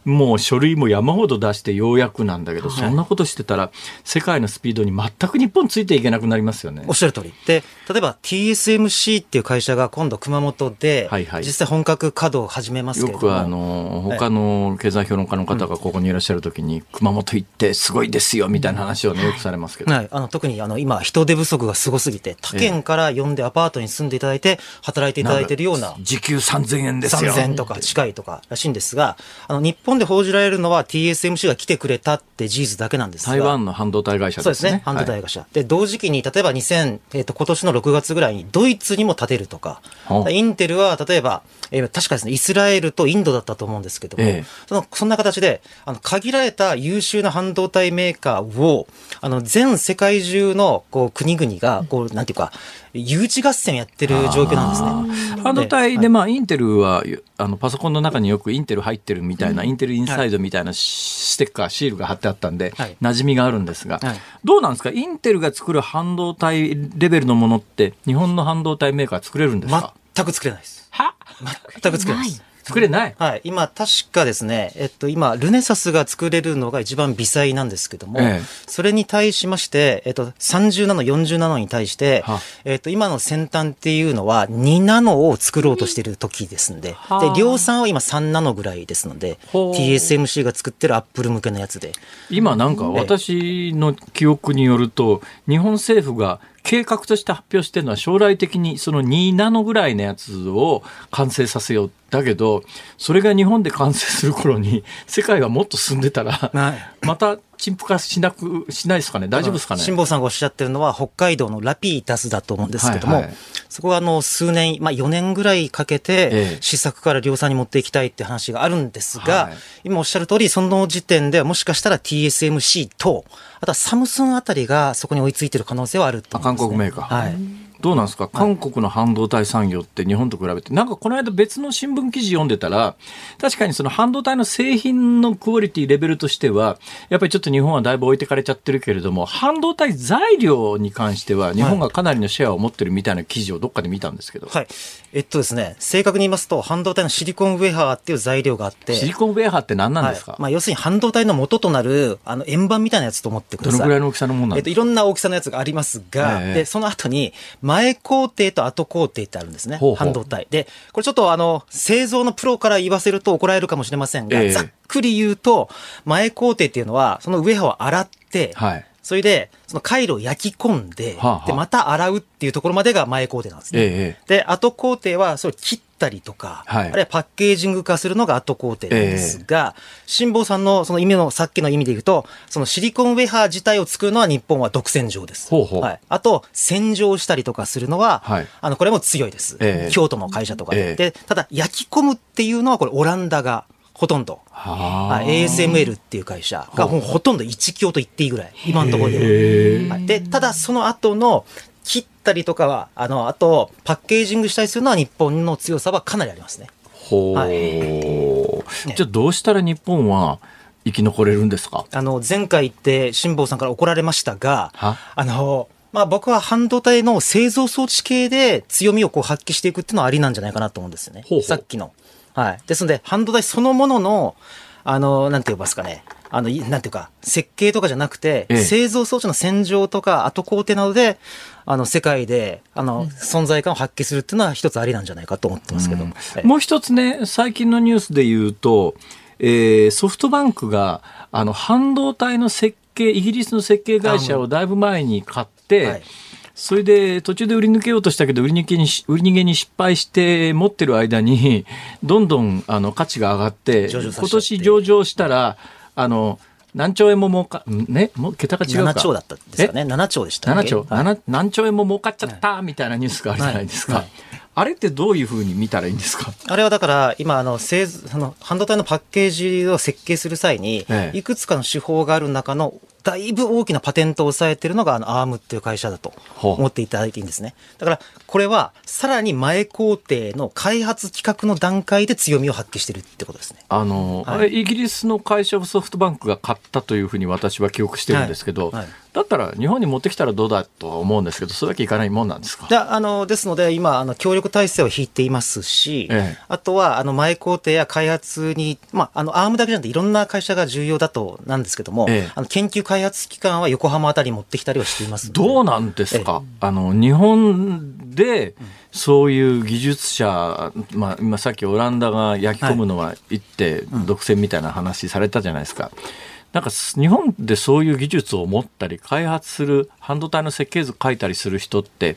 もう書類も山ほど出してようやくなんだけど、そんなことしてたら世界のスピードに全く日本ついていけなくなりますよねおっ。しゃる通り。で、例えば TSMC っていう会社が今度熊本ではいはい、実際本格稼働を始めますけれども。よくあの他の経済評論家の方がここにいらっしゃるときに、熊本行ってすごいですよみたいな話をねよくされますけど、はい、あの特にあの今、人手不足がすごすぎて、他県から呼んでアパートに住んでいただいて、働いていただいているような。時給3000円ですよ。3000とか近いとからしいんですが、あの日本で報じられるのは TSMC が来てくれたって事実だけなんですが。台湾の半導体会社ですね。そうですね。半導体会社。で、同時期に、例えば2000、えっ、と、今年の6月ぐらいにドイツにも建てるとかはあ、インテルは例えば、えー確かですね、イスラエルとインドだったと思うんですけども、ええその、そんな形で、あの、限られた優秀な半導体メーカーを、あの、全世界中の、こう、国々が、こう、なんていうか、誘致合戦やってる状況なんですね。半導体で、まあ、インテルは、あの、パソコンの中によくインテル入ってるみたいな、インテルインサイドみたいなステッカー、シールが貼ってあったんで、はい。馴染みがあるんですが、はい。どうなんですか？インテルが作る半導体レベルのものって、日本の半導体メーカー作れるんですか、全く作れないです。は？全く作れないです。作れない。はい。今、確かですね、えっと、今、ルネサスが作れるのが一番微細なんですけども、ええ。それに対しまして、えっと、30ナノ、40ナノに対しては、えっと、今の先端っていうのは2ナノを作ろうとしている時ですんで、はあ。で、量産は今3ナノぐらいですので、TSMC が作ってるアップル向けのやつで、今なんか私の記憶によると、日本政府が計画として発表してるのは将来的にその2ナノぐらいのやつを完成させよう。だけど、それが日本で完成する頃に世界がもっと進んでたら、はいまた陳腐化しなく、しないですかね？大丈夫ですかね？辛坊さんがおっしゃってるのは北海道のラピータスだと思うんですけども、はいはいそこはあの数年、まあ4年ぐらいかけてええ試作から量産に持っていきたいって話があるんですが、はい今おっしゃる通りその時点ではもしかしたら TSMC と、あとはサムスンあたりがそこに追いついてる可能性はあるとね。韓国メーカー。はい。どうなんですか？韓国の半導体産業って日本と比べて、なんかこの間別の新聞記事読んでたら、確かにその半導体の製品のクオリティレベルとしては、やっぱりちょっと日本はだいぶ置いてかれちゃってるけれども、半導体材料に関しては日本がかなりのシェアを持ってるみたいな記事をどっかで見たんですけど、はい。えっとですね、正確に言いますと、半導体のシリコンウェハーっていう材料があって、シリコンウェアハって何なんですか、はい。まあ、要するに半導体の元となる、あの、円盤みたいなやつと思ってください。どのぐらいの大きさのものなんえっと、ですか、いろんな大きさのやつがありますが、ええ。で、その後に、前工程と後工程ってあるんですね。ほうほう半導体。で、これちょっとあの、製造のプロから言わせると怒られるかもしれませんが、ええざっくり言うと、前工程っていうのは、そのウを洗って、はい。それで、その回路を焼き込んで、はあはあで、また洗うっていうところまでが前工程なんですね。ええで、後工程は、それを切ったりとか、はいあるいはパッケージング化するのが後工程なんですが、辛坊さんのその意味の、さっきの意味で言うと、そのシリコンウェハー自体を作るのは日本は独占場です。ほうほうはい。あと、洗浄したりとかするのは、はいあの、これも強いです。ええ京都の会社とかで。ええで、ただ、焼き込むっていうのは、これオランダがほとんど。ASML っていう会社がもうほとんど一強と言っていいぐらい、今のところでは。はいで、ただその後の切ったりとかは、あの、あとパッケージングしたりするのは日本の強さはかなりありますね。ほう、じゃあどうしたら日本は生き残れるんですか？あの、前回言って辛坊さんから怒られましたがは、あの、まあ僕は半導体の製造装置系で強みをこう発揮していくっていうのはありなんじゃないかなと思うんですよね。ほうほうさっきの。はい。ですので、半導体そのものの、あの、なんて言いますかね。あの、いなんていうか、設計とかじゃなくて、ええ製造装置の洗浄とか後工程などで、あの、世界で、あの、存在感を発揮するっていうのは一つありなんじゃないかと思ってますけど。ええもう一つね、最近のニュースで言うと、えーソフトバンクが、あの、半導体の設計、イギリスの設計会社をだいぶ前に買って、はい。それで途中で売り抜けようとしたけど、売り抜けにし、売り逃げに失敗して持ってる間に、どんどんあの価値が上がって。今年上場したら、あの、何兆円も儲か、んね、もう桁が違うか。7兆だったんですかね。7兆でしたっ7け兆、はい。7何兆円も儲かっちゃったみたいなニュースがあるじゃないですか。はい。はい。あれってどういうふうに見たらいいんですか？あれはだから、今、あの、製図、あの、半導体のパッケージを設計する際にえ、え。いくつかの手法がある中の、だいぶ大きなパテントを抑えてるのが、あの、アームっていう会社だと思っていただいていいんですね。だから、これは、さらに前工程の開発企画の段階で強みを発揮してるってことですね。あの、はい。あれイギリスの会社をソフトバンクが買ったというふうに私は記憶してるんですけど、はい。はいだったら日本に持ってきたらどうだとは思うんですけど、それだけいかないもんなんですか？であのですので、今、あの協力体制を引いていますし、ええ。あとはあの前工程や開発に、まあ、あのアームだけじゃなくて、いろんな会社が重要だとなんですけども、ええ。あの研究開発機関は横浜あたりに持ってきたりはしていますどうなんですか、あの日本でそういう技術者、まあ、今さっきオランダが焼き込むのは一手独占みたいな話されたじゃないですか。なんかす日本でそういう技術を持ったり開発する半導体の設計図書いたりする人って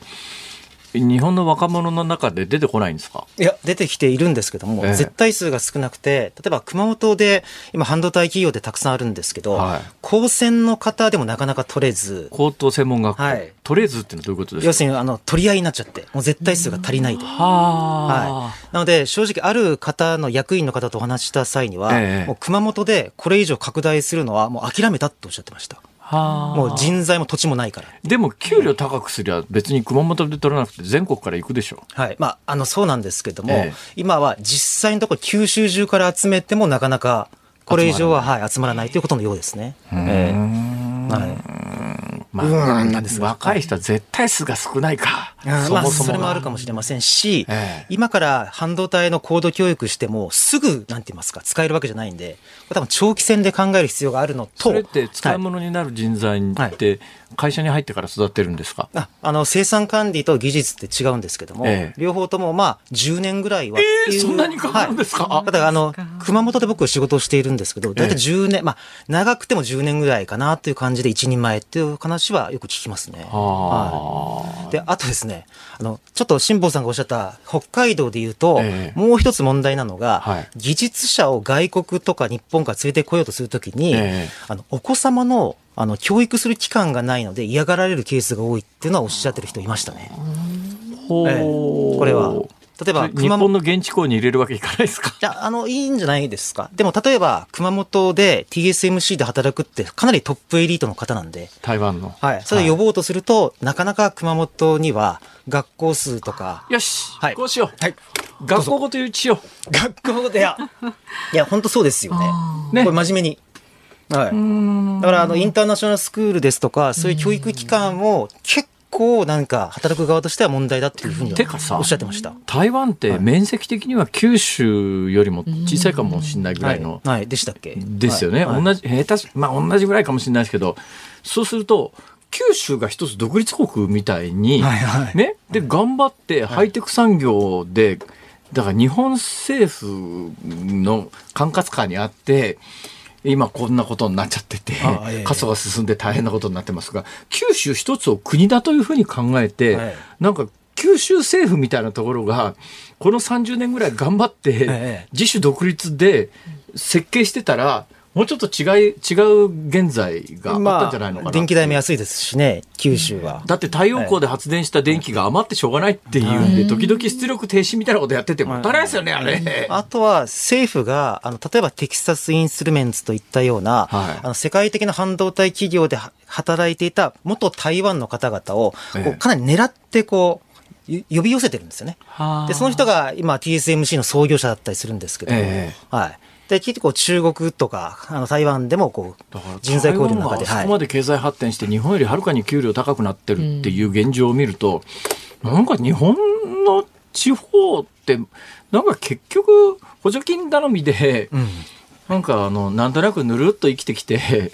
日本の若者の中で出てこないんですか？いや、出てきているんですけども、ええ。絶対数が少なくて、例えば熊本で今半導体企業でたくさんあるんですけど、はい。高専の方でもなかなか取れず、高等専門学校、はい。取れずっていうのはどういうことですか？要するにあの取り合いになっちゃって、もう絶対数が足りないと。ははあ、い、なので、正直、ある方の役員の方とお話しした際には、ええ。もう熊本でこれ以上拡大するのはもう諦めたっておっしゃってました。はあもう人材も土地もないから。でも給料高くすりゃ別に熊本で取らなくて全国から行くでしょはい。まあ、あの、そうなんですけども、ええ今は実際のところ九州中から集めてもなかなか、これ以上は、はい、集まらないということのようですね。ええはい。まあ、うん。なんですが若い人は絶対数が少ないか。あまあ、そもそもそれもがあるかもしれませんし、ええ。今から半導体の高度教育しても、すぐ、なんて言いますか、使えるわけじゃないんで、これ多分長期戦で考える必要があるのと、それって使い。はい物になる人材って会社に入ってから育てるんですか、ああの生産管理と技術って違うんですけども、ええ。両方ともまあ10年ぐらいはっていう、そんなにかかるんですか？はい、だからあの熊本で僕仕事をしているんですけど、大体10年、まあ長くても10年ぐらいかなっていう感じで一人前っていう話はよく聞きますね。あで、あとですね、あの、ちょっと辛坊さんがおっしゃった北海道で言うと、ええ。もう一つ問題なのが、はい。技術者を外国とか日本から連れてこようとするときに、ええ。あの、お子様の、あの、教育する期間がないので嫌がられるケースが多いっていうのはおっしゃってる人いましたね。ほうええこれは例えば日本の現地校に入れるわけいかないですか？いや、あの、いいんじゃないですか。でも、例えば、熊本で TSMC で働くって、かなりトップエリートの方なんで、台湾の。はい。それを呼ぼうとすると、なかなか熊本には、学校数とか、よし、はいこうしよう。はい。学校ごと一致しよ学校で、いや、いや、本当そうですよね。ねこれ真面目に。はい。だから、あの、インターナショナルスクールですとか、そういう教育機関を結構なんか、働く側としては問題だっていうふうにおっしゃってました。う。台湾って面積的には九州よりも小さいかもしれないぐらいの。はい、はいでしたっけ？ですよね。はい同じ、下手し、まあ同じぐらいかもしれないですけど、そうすると、九州が一つ独立国みたいに、はいはいね、で、頑張ってハイテク産業で、だから日本政府の管轄下にあって、今こんなことになっちゃってて過疎が進んで大変なことになってますが九州一つを国だというふうに考えて、はい。なんか九州政府みたいなところがこの30年ぐらい頑張ってええ。自主独立で設計してたらもうちょっと違い違う現在があったんじゃないのかな、電気代も安いですしね、九州は。だって太陽光で発電した電気が余ってしょうがないっていうんで、時々出力停止みたいなことやっててもったいないですよね、あれ。あとは政府が、あの、例えばテキサスインスルメンツといったような、はい。あの世界的な半導体企業では働いていた元台湾の方々を、ええ。こうかなり狙ってこう、ゆ呼び寄せてるんですよね。はあ。で、その人が今 TSMC の創業者だったりするんですけども、え。はい。で、結構中国とか、あの台湾でもこう人材交流の中で、あそこまで経済発展して、日本よりはるかに給料高くなってるっていう現状を見ると、なんか日本の地方って、なんか結局、補助金頼みで、うん。なんかあの、なんとなくぬるっと生きてきて、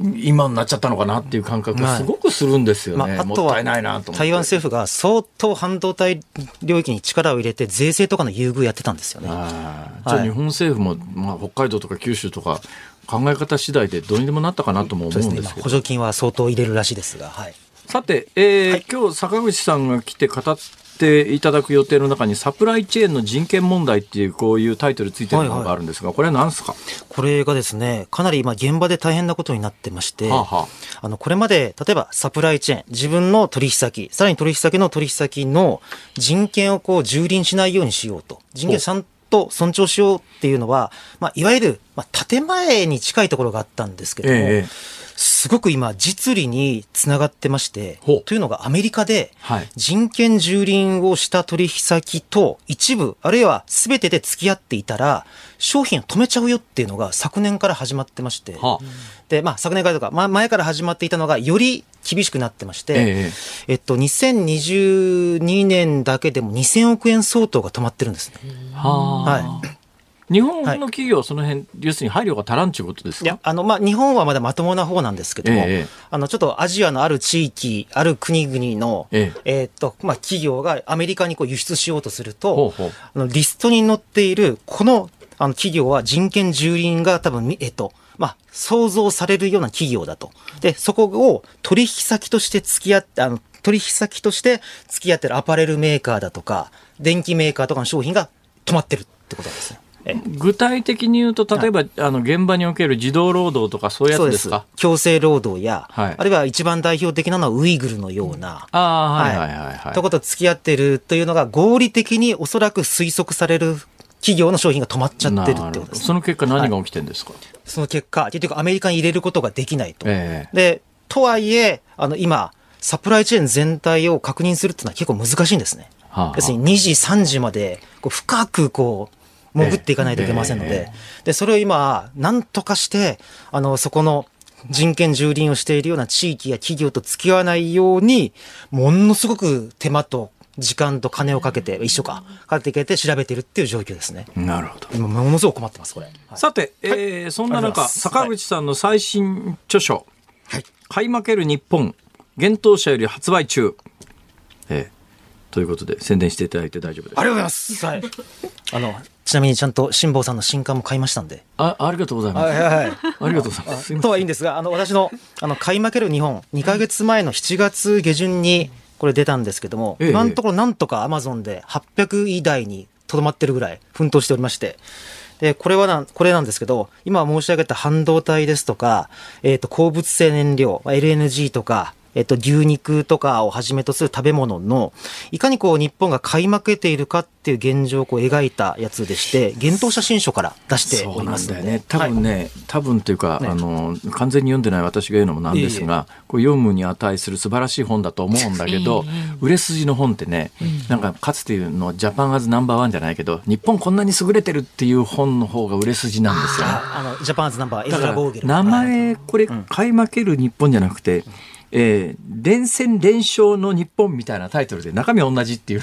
今になっちゃったのかなっていう感覚がすごくするんですよね。まあ、あとは。台湾政府が相当半導体領域に力を入れて税制とかの優遇やってたんですよね。はいじゃあ日本政府も、まあ、北海道とか九州とか考え方次第でどうにでもなったかなとも思そうんですけど。今補助金は相当入れるらしいですが、はい。さて、えー今日坂口さんが来て語っていただく予定の中にサプライチェーンの人権問題っていうこういうタイトルついてるのがあるんですが、これは何ですか、これがですね、かなり今現場で大変なことになってまして、はあ。はあの、これまで、例えばサプライチェーン、自分の取引先、さらに取引先の取引先の人権をこう、蹂躙しないようにしようと。人権をちゃんと尊重しようっていうのは、まあ、いわゆる、まあ、建前に近いところがあったんですけども、ええすごく今、実利につながってましてというのがアメリカではい、人権蹂躙をした取引先と一部、あるいは全てで付き合っていたら、商品を止めちゃうよっていうのが昨年から始まってまして、はあ。で、まあ、昨年からとか、まあ、前から始まっていたのが、より厳しくなってまして、ええ。っと、2022年だけでも2000億円相当が止まってるんですね。はあ。は日本の企業はその辺、要するに配慮が足らんちゅうことですか？いや、あの、まあ、日本はまだまともな方なんですけども、ええあの、ちょっとアジアのある地域、ある国々の、ええーっと、まあ、企業がアメリカにこう輸出しようとすると、ほうほうあのリストに載っている、この、あの、企業は人権蹂躙が多分み、えっと、まあ、想像されるような企業だと。で、そこを取引先として付き合って、あの、取引先として付き合ってるアパレルメーカーだとか、電機メーカーとかの商品が止まってるってことなんですね。え具体的に言うと、例えば、あの現場における児童労働とかそういうやつですか？強制労働や、はい。あるいは一番代表的なのはウイグルのような、ああ、はいはいはいはい。とこと付き合ってるというのが合理的におそらく推測される企業の商品が止まっちゃってるってことです、その結果何が起きてるんですか、その結果、結局アメリカに入れることができないと。ええ。で、とはいえ、あの、今、サプライチェーン全体を確認するっていうのは結構難しいんですね。はあ。はあ要するに2時、3時まで、こう、深くこう、潜っていかないといけませんので、で、それを今、なんとかして、あの、そこの、人権蹂躙をしているような地域や企業と付き合わないように、ものすごく手間と時間と金をかけて、一緒か、かけて調べてるっていう状況ですね。なるほど。今、ものすごく困ってます、これ。はいさて、えーそんな中、坂口さんの最新著書、はい買い負ける日本、幻冬者より発売中。えーということで、宣伝していただいて大丈夫です。ありがとうございます。はい。あの、ちなみにちゃんと辛坊さんの新刊も買いましたんで。あありがとうございます。はいはいはい。ありがとうございます。とはいいんですが、あの、私の、あの、買い負ける日本、2ヶ月前の7月下旬に、これ出たんですけども、ええ今のところなんとかアマゾンで800位台にとどまってるぐらい奮闘しておりまして、で、これはなん、これなんですけど、今申し上げた半導体ですとか、えっ、と、鉱物性燃料、まあ LNG とか、えっと、牛肉とかをはじめとする食べ物の、いかにこう日本が買い負けているかっていう現状をこう描いたやつでして、幻冬写真書から出しておそうなりますので。んだよね。多分ね、多分というか、ねあの、完全に読んでない私が言うのもなんですが、こう読むに値する素晴らしい本だと思うんだけど、売れ筋の本ってね、なんかかつていうのジャパンアズナンバーワンじゃないけど、日本こんなに優れてるっていう本の方が売れ筋なんですよね。ああの、ジャパンズナンバー、エズラ・ボーゲル。名前、これ、買い負ける日本じゃなくて、えー連戦連勝の日本みたいなタイトルで中身は同じっていう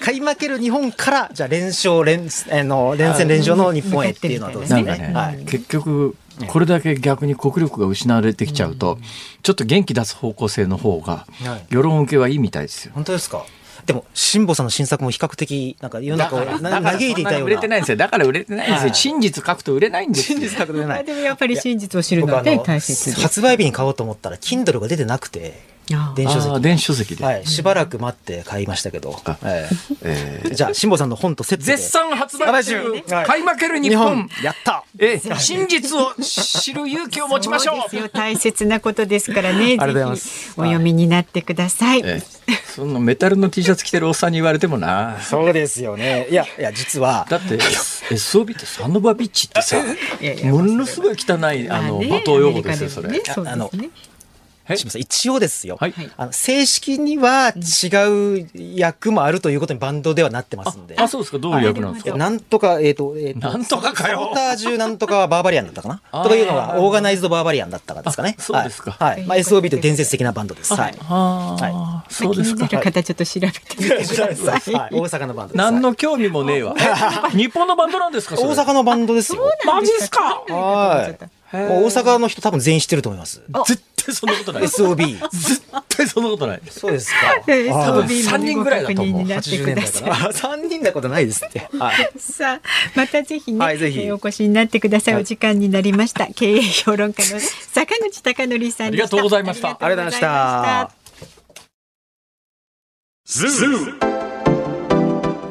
買い負ける日本から、じゃあ連勝、連、[LAUGHS] あの、連戦連勝の日本へっていうのはどうですか？ね、ね。はい。結局、これだけ逆に国力が失われてきちゃうと、ちょっと元気出す方向性の方がはい、世論受けはいいみたいですよ。本当ですか？っても、辛坊さんの新作も比較的、なんか世の中をな嘆いていたよう売れてないんですよ。だから売れてないんですよ。はい真実書くと売れないんですよ。真実確認ない。でもやっぱり真実を知るのって大切です。発売日に買おうと思ったら、Kindle が出てなくて、あ電子書籍。電子書籍で。はい、しばらく待って買いましたけど。ええーえじゃあ、辛坊さんの本とセットで。絶賛発売中はい買い負ける日日本本。やったえー真実を知る勇気を持ちましょうそうですよ大切なことですからね。ありがとうございまぜすひお読みになってください。えーそんなメタルの T シャツ着てるおっさんに言われてもな。そうですよね。いや、いや、実は、だって SOB ってサノバビッチってさいやいやものすごい汚いあの罵倒用語ですよそれアメリカでもねそうですね。え清水さん一応ですよ、はい。あの正式には違う役もあるということにバンドではなってますんで。あそうですか。どういう役なんですか？なんとか、えっ、と、えっ、と、なんとかかよ。サボタージュなんとかバーバリアンだったかな？とかいうのが、オーガナイズドバーバリアンだったかですかね。あそうですか。はい。はい。まあ、SOB という伝説的なバンドです。はい。ああそうですか。気になる方ちょっと調べてみてください。はい、大阪のバンドです。何の興味もねえわ。え [LAUGHS] 日本のバンドなんですか大阪のバンドですよ。マジっすか？はい。もう大阪の人多分全員知ってると思います。絶対そんなことない SOB。絶対そんなことないそうですか。[LAUGHS] えーあー SOB 三人ぐらいだと思うもご確認になって80年ください。代かな。3人なことないですって。はい。さあまたぜひね、はいぜひえーお越しになってください、はいお時間になりました経営評論家の坂口孝則さんでしたありがとうございましたありがとうございま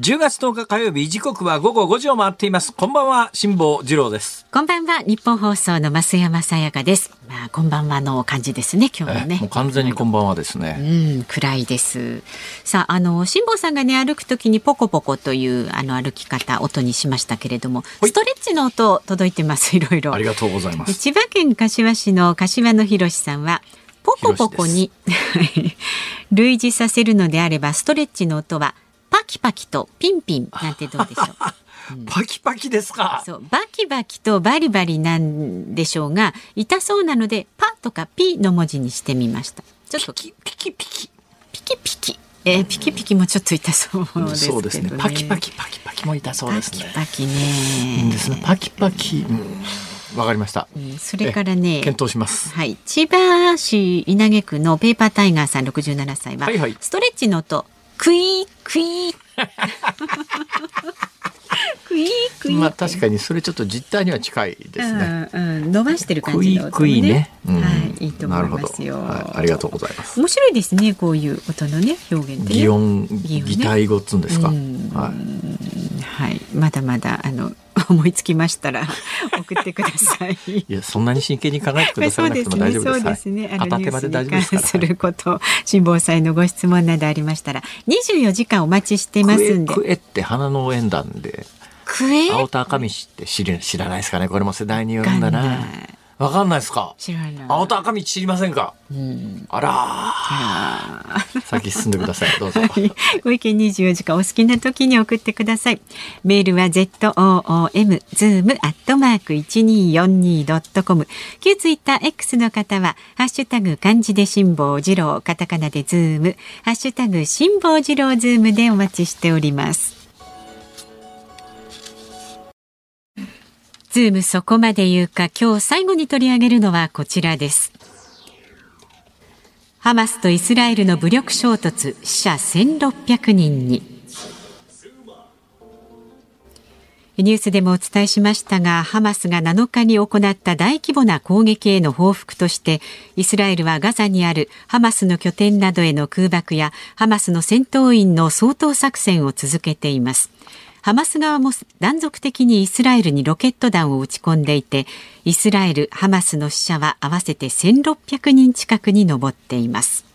10月10日火曜日時刻は午後5時を回っています。こんばんは辛坊治郎です。こんばんは日本放送の増山さやかです。まあこんばんはの感じですね今日もね。えもう完全にこんばんはですね。うん、暗いです。さあ、あの、辛坊さんがね、歩くときにポコポコという、あの、歩き方、音にしましたけれども、ストレッチの音、届いてます、[LAUGHS] いろいろ。あり。がとうございます。千葉県柏市の柏野博さんは、ポコポコに [LAUGHS] 類似させるのであれば、ストレッチの音は、パキパキとピンピンなんてどうでしょう。[LAUGHS] パキパキですか。そう。バキバキとバリバリなんでしょうが痛そうなのでパとかピの文字にしてみました。ちょっとピキピキピキ。ピキピキ。えー、ピキピキもちょっと痛そうですけどね。そうですね。パキパキパキパキも痛そうですね。パキパキね。んですね。パキパキ。うん。わかりました。うん。それからね。検討します。はい、千葉市稲毛区のペーパータイガーさん67歳は、はいはい。ストレッチの音クイークイー [LAUGHS] クイークイーまあ確かにそれちょっと実態には近いですね。うんうん、伸ばしてる感じの音、ね、クイクイねうんはい、いいと思いなるほど。ますよ、はい。ありがとうございます。面白いですねこういう音のね表現ってね。擬音擬態語っつうんですか。うん。はい。はい、まだまだあの思いつきましたら送ってください。いやそんなに真剣に考えてくださそうらなくても大丈夫です。ですね。はい。片手まで大丈夫ですから。すること、辛坊さんのご質問などありましたら、24時間お待ちしてますんで。クエって花の縁談でクエ青田赤道って知らないですかね。これも世代によるんだなわかんないですか？知らない。青田赤道知りませんか？うん。あらー。先進んでください。どうぞ。[LAUGHS] はい。ご意見24時間お好きな時に送ってください。メールは z o o m zoom アットマーク一二四二ドットコム。旧ツイッター X の方はハッシュタグ漢字で辛坊治郎カタカナでズーム。ハッシュタグ辛坊治郎ズームでお待ちしております。ズームそこまで言うか今日最後に取り上げるのはこちらです。ハマスとイスラエルの武力衝突死者1600人にニュースでもお伝えしましたが、ハマスが7日に行った大規模な攻撃への報復として、イスラエルはガザにあるハマスの拠点などへの空爆や、ハマスの戦闘員の掃討作戦を続けています。ハマス側も断続的にイスラエルにロケット弾を撃ち込んでいて、イスラエル、ハマスの死者は合わせて1600人近くに上っています。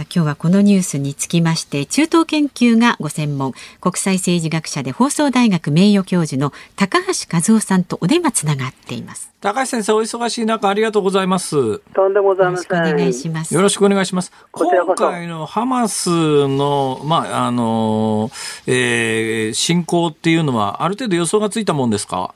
さあ今日はこのニュースにつきまして中東研究がご専門国際政治学者で放送大学名誉教授の高橋和夫さんとお電話つながっています。高橋先生お忙しい中ありがとうございます。とんでもございません。よろしくお願いします。よろしくお願いします今回のハマスのまああの、えー、侵攻っていうのはある程度予想がついたもんですか？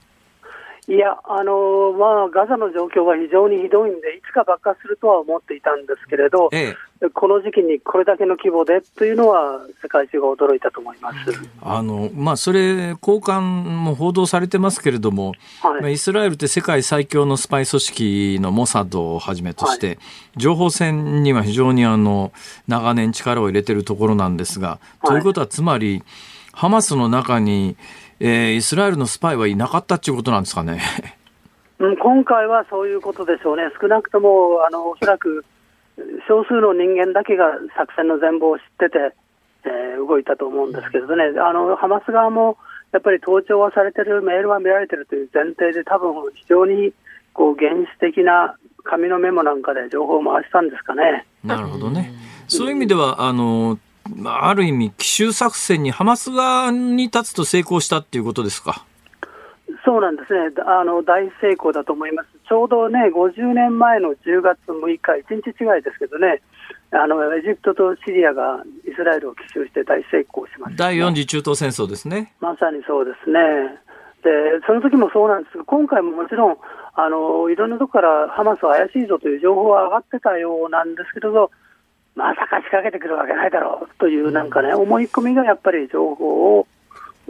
いや、あのまあ、ガザの状況が非常にひどいんで、いつか爆発するとは思っていたんですけれど、ええ、この時期にこれだけの規模でというのは、世界中が驚いたと思います。あの、まあ、それ、交換も報道されてますけれども、はい、イスラエルって世界最強のスパイ組織のモサッドをはじめとして、はい、情報戦には非常にあの長年力を入れてるところなんですが、はい、ということは、つまり、ハマスの中に、えー、イスラエルのスパイはいなかったっていうことなんですかね。今回はそういうことでしょうね、少なくともあのおそらく少数の人間だけが作戦の全貌を知ってて、えー、動いたと思うんですけれどね、あのハマス側もやっぱり盗聴はされてる、メールは見られてるという前提で、多分非常にこう原始的な紙のメモなんかで情報を回したんですかね。なるほどね。そういう意味では、あのある意味、奇襲作戦にハマス側に立つと成功したっていうことですか？そうなんですねあの、大成功だと思います、ちょうどね、50年前の10月6日、1日違いですけどね、あのエジプトとシリアがイスラエルを奇襲して大成功しました、ね、第4次中東戦争ですね。まさにそうですね。で、その時もそうなんですが、今回ももちろん、あのいろんなところからハマスは怪しいぞという情報は上がってたようなんですけれど、まさか仕掛けてくるわけないだろうというなんかね、思い込みがやっぱり情報を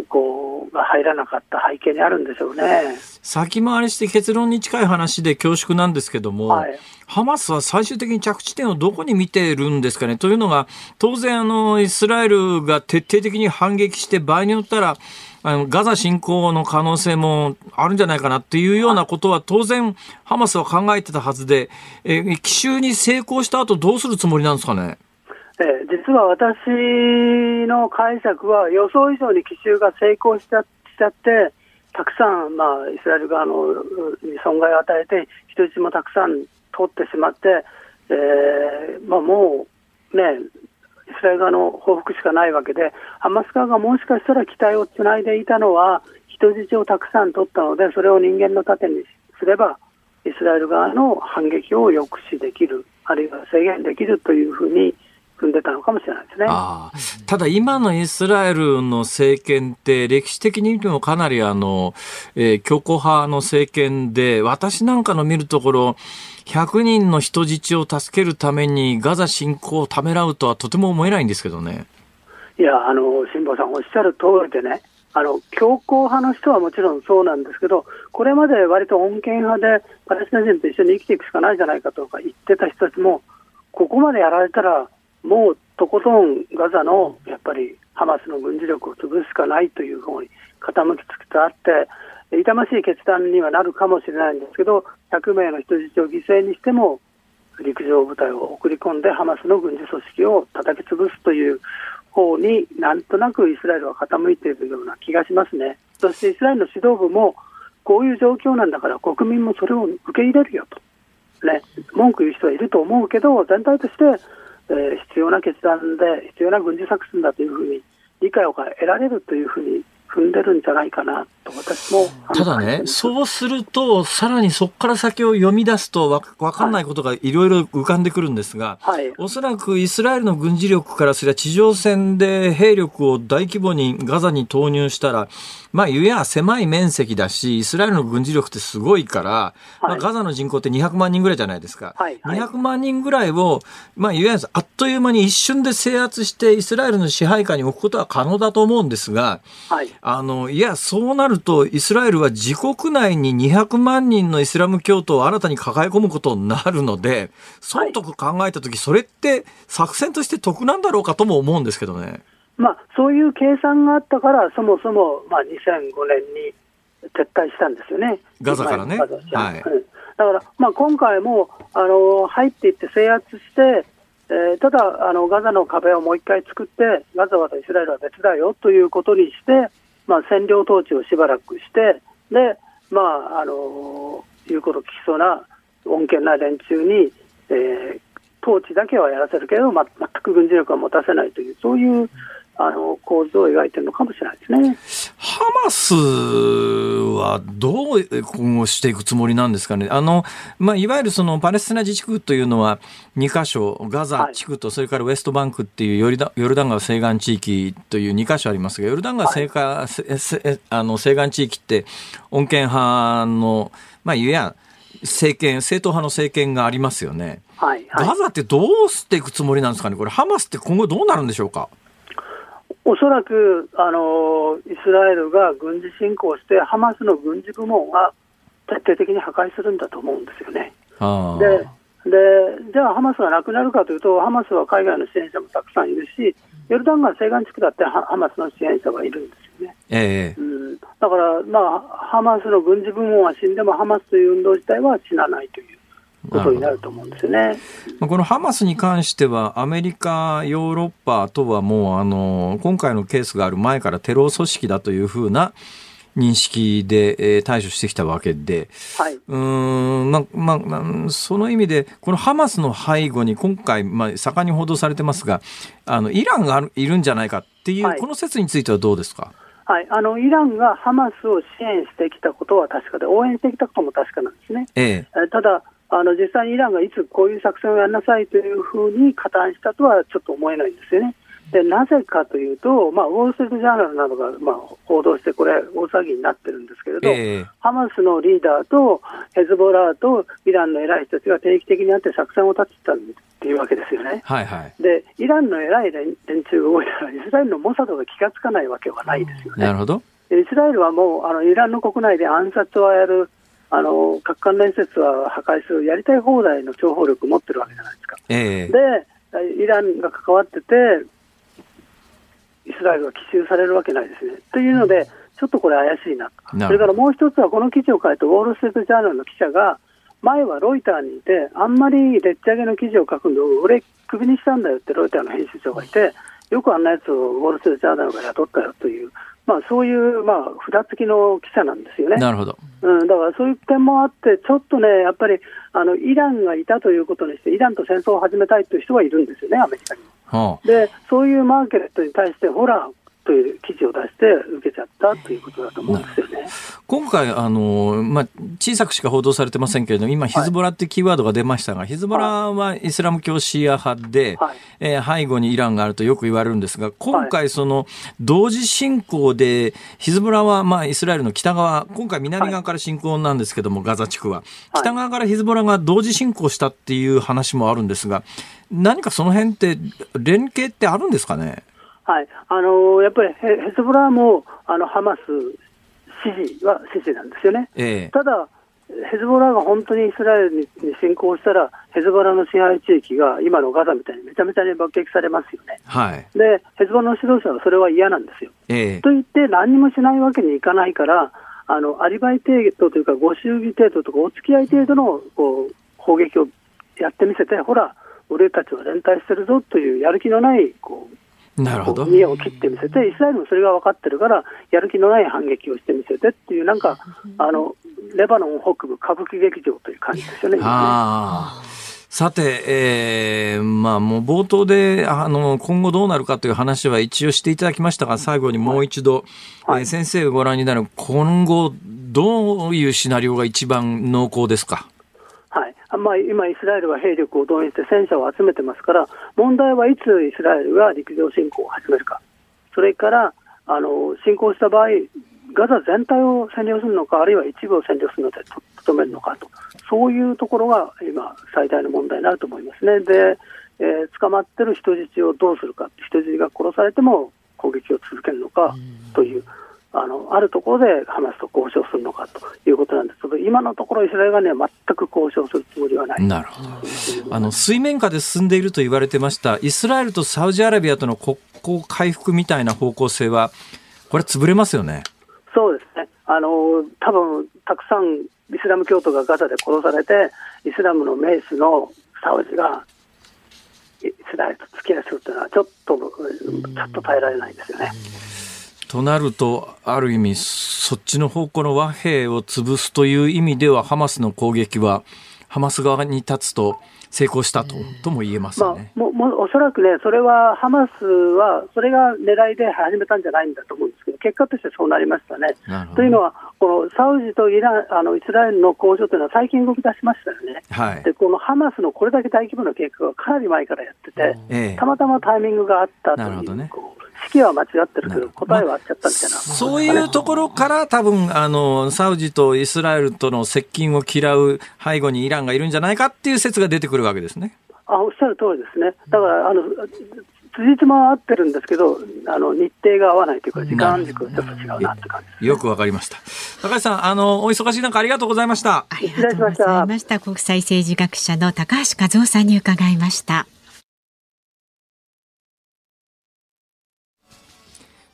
こうが入らなかった背景にあるんでしょうね。先回りして結論に近い話で恐縮なんですけども、はい、ハマスは最終的に着地点をどこに見てるんですかね？というのが当然あのイスラエルが徹底的に反撃して場合によったらあのガザ侵攻の可能性もあるんじゃないかなっていうようなことは当然ハマスは考えてたはずで、えー、奇襲に成功した後どうするつもりなんですかね？え実は私の解釈は予想以上に奇襲が成功しちゃしちゃってたくさん、まあ、イスラエル側のに損害を与えて人質もたくさん取ってしまって、えーまあ、もうねイスラエル側の報復しかないわけで、ハマス側がもしかしたら期待をつないでいたのは、人質をたくさん取ったので、それを人間の盾にすれば、イスラエル側の反撃を抑止できる、あるいは制限できるというふうに踏んでたのかもしれないですね。ただ今のイスラエルの政権って歴史的に見てもかなりあの、えー、強硬派の政権で、私なんかの見るところ、100人の人質を助けるためにガザ侵攻をためらうとはとても思えないんですけどね。いや、あの、辛坊さんおっしゃる通りでね、あの、強硬派の人はもちろんそうなんですけど、これまで割と穏健派でパレスチナ人と一緒に生きていくしかないじゃないかとか言ってた人たちも、ここまでやられたら、もうとことんガザのやっぱりハマスの軍事力を潰すしかないという方に傾きつつあって、痛ましい決断にはなるかもしれないんですけど、100名の人質を犠牲にしても、陸上部隊を送り込んで、ハマスの軍事組織を叩き潰すという方になんとなくイスラエルは傾いているような気がしますね。そしてイスラエルの指導部も、こういう状況なんだから国民もそれを受け入れるよと。ね、文句言う人はいると思うけど、全体として、えー、必要な決断で、必要な軍事作戦だというふうに理解を得られるというふうに踏んでるんじゃないかなと私もただね、そうすると、さらにそこから先を読み出すとわ分かんないことがいろいろ浮かんでくるんですが、はい、おそらくイスラエルの軍事力からすれば地上戦で兵力を大規模にガザに投入したら、まあ、ゆや狭い面積だし、イスラエルの軍事力ってすごいから、はい、まあ、ガザの人口って200万人ぐらいじゃないですか。はいはい、200万人ぐらいを、まあ、ゆやあっという間に一瞬で制圧して、イスラエルの支配下に置くことは可能だと思うんですが、はい、あの、いや、そうなると、イスラエルは自国内に200万人のイスラム教徒を新たに抱え込むことになるので、損得考えたとき、それって作戦として得なんだろうかとも思うんですけどね。まあ、そういう計算があったから、そもそも、まあ、2005年に撤退したんですよね、ガザからね。はい。うん。だから、まあ、今回もあの入っていって制圧して、えーただあの、ガザの壁をもう一回作って、ガザはイスラエルは別だよということにして、まあ、占領統治をしばらくして、でまああの言うこと聞きそうな穏健な連中に、えー統治だけはやらせるけれど、ま、全く軍事力は持たせないという、そういうあの構図を描いてるのかもしれないですね。ハマスはどう今後していくつもりなんですかね？あの、まあ、いわゆるそのパレスチナ自治区というのは2カ所、ガザ地区とそれからウエストバンクっていうヨルダヨルダン川西岸地域という2カ所ありますが、ヨルダン川西岸,せ、せあの西岸地域って穏健派の、まあ、いわゆる政権、正統派の政権がありますよね。はいはいガザってどうしていくつもりなんですかね？これハマスって今後どうなるんでしょうか？おそらくあのイスラエルが軍事侵攻して、ハマスの軍事部門が徹底的に破壊するんだと思うんですよね。ででじゃあ、ハマスがなくなるかというと、ハマスは海外の支援者もたくさんいるし、ヨルダン川西岸地区だってハハマスの支援者はいるんですよね。ええうん、だから、まあ、ハマスの軍事部門は死んでも、ハマスという運動自体は死なないということになると思うんですよね。まあこのハマスに関しては、アメリカ、ヨーロッパとはもう、あの、今回のケースがある前からテロ組織だというふうな認識で、えー対処してきたわけで、はい、うーん、まあ、まその意味で、このハマスの背後に今回、まあ、盛んに報道されてますが、あの、イランがいるんじゃないかっていう、はいこの説についてはどうですか？はい、あのイランがハマスを支援してきたことは確かで、応援してきたことも確かなんですね。ええ。えーただあの、実際にイランがいつこういう作戦をやりなさいというふうに加担したとはちょっと思えないんですよね。でなぜかというと、まあ、ウォール・ストリート・ジャーナルなどが、まあ、報道して、これ、大騒ぎになってるんですけれど、ええハマスのリーダーとヘズボラーとイランの偉い人たちが定期的に会って作戦を立ててたっていうわけですよね。はいはい。で、イランの偉い連連中が動いたら、イスラエルのモサドが気がつかないわけはないですよね。なるほど。でイスラエルはもうあのイランの国内で暗殺はやる、あの核関連施設は破壊する、やりたい放題の諜報力を持ってるわけじゃないですか。ええ。で、イランが関わってて、イスラエルが奇襲されるわけないですね。というので、ちょっとこれ怪しいなと。なそれからもう一つは、この記事を書いたウォール・ストリート・ジャーナルの記者が、前はロイターにいて、あんまりでっち上げの記事を書くのを、俺、クビにしたんだよってロイターの編集長がいて、よくあんなやつをウォール・ストリート・ジャーナルが雇ったよという、まあ、そういう、まあ、札付きの記者なんですよね。なるほど。うん、だからそういう点もあって、ちょっとね、やっぱりあのイランがいたということにして、イランと戦争を始めたいという人はいるんですよね、アメリカに。はあで、そういうマーケットに対して、ホラーという記事を出して受けちゃったということだと思うんですよね。今回、あの、まあ、小さくしか報道されてませんけれども、今、ヒズボラってキーワードが出ましたが、ヒズボラはイスラム教シーア派で、はい。えー背後にイランがあるとよく言われるんですが、今回、その、同時進行で、ヒズボラは、まあ、イスラエルの北側、今回南側から進行なんですけども、ガザ地区は。北側からヒズボラが同時進行したっていう話もあるんですが、何かその辺って、連携ってあるんですかね？はい、あのやっぱりヘヘズボラもあのハマス支持は支持なんですよね。ええただ、ヘズボラが本当にイスラエルに侵攻したら、ヘズボラの支配地域が今のガザみたいにめちゃめちゃに爆撃されますよね。はい。で、ヘズボラの指導者はそれは嫌なんですよ。ええと言って、何もしないわけにいかないから、あのアリバイ程度というか、ご祝儀程度とか、お付き合い程度のこう砲撃をやってみせて、ほら、俺たちは連帯してるぞというやる気のないこうなるほど。見栄を切ってみせて、イスラエルもそれが分かってるから、やる気のない反撃をしてみせてっていう、なんか、あのレバノン北部歌舞伎劇場という感じですよね。ああ。さて、えー、まあもう冒頭で、あの、今後どうなるかという話は一応していただきましたが、最後にもう一度、はいえー先生がご覧になる今後、どういうシナリオが一番濃厚ですか？まあ、今、イスラエルは兵力を動員して戦車を集めてますから、問題はいつイスラエルが陸上侵攻を始めるか、それからあの侵攻した場合、ガザ全体を占領するのか、あるいは一部を占領するのでとめるのかと、そういうところが今、最大の問題になると思いますね。で、えー捕まってる人質をどうするか、人質が殺されても攻撃を続けるのかという。あのあるところでハマスと交渉するのかということなんですけど、今のところイスラエル側には全く交渉するつもりはない。なるほど。あの、水面下で進んでいると言われてました、イスラエルとサウジアラビアとの国こう回復みたいな方向性は、これ潰れますよね。そうですね。あの、多分、たくさんイスラム教徒がガザで殺されて、イスラムのメイスのサウジが、イスラエルと付き合いするというのは、ちょっと、ちょっと耐えられないんですよね。となると、ある意味、そっちの方向の和平を潰すという意味では、ハマスの攻撃は、ハマス側に立つと、成功したと,、とも言えますよね、まあ、ももおそらくね、それはハマスは、それが狙いで始めたんじゃないんだと思うんですけど、結果としてそうなりましたね。というのは、このサウジとイランあのイスラエルの交渉というのは最近動き出しましたよね、はい、でこのハマスのこれだけ大規模な計画はかなり前からやってて、ええ、たまたまタイミングがあったという。ね式は間違ってるけど、答えは合っちゃったみたいな、まあ、そういうところから、多分あのサウジとイスラエルとの接近を嫌う背後にイランがいるんじゃないかっていう説が出てくるわけですね。あおっしゃる通りですね。だから、あの、辻褄は合ってるんですけど、あの、日程が合わないというか、時間軸がちょっと違うなって感じ、ね、よくわかりました。高橋さん、あの、お忙しい中ありがとうございました。ありがとうございました。国際政治学者の高橋和夫さんに伺いました。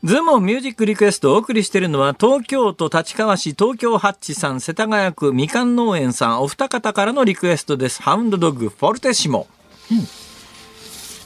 ズームミュージックリクエストをお送りしているのは東京都立川市東京ハッチさん世田谷区みかん農園さんお二方からのリクエストですハウンドドッグフォルテシモうん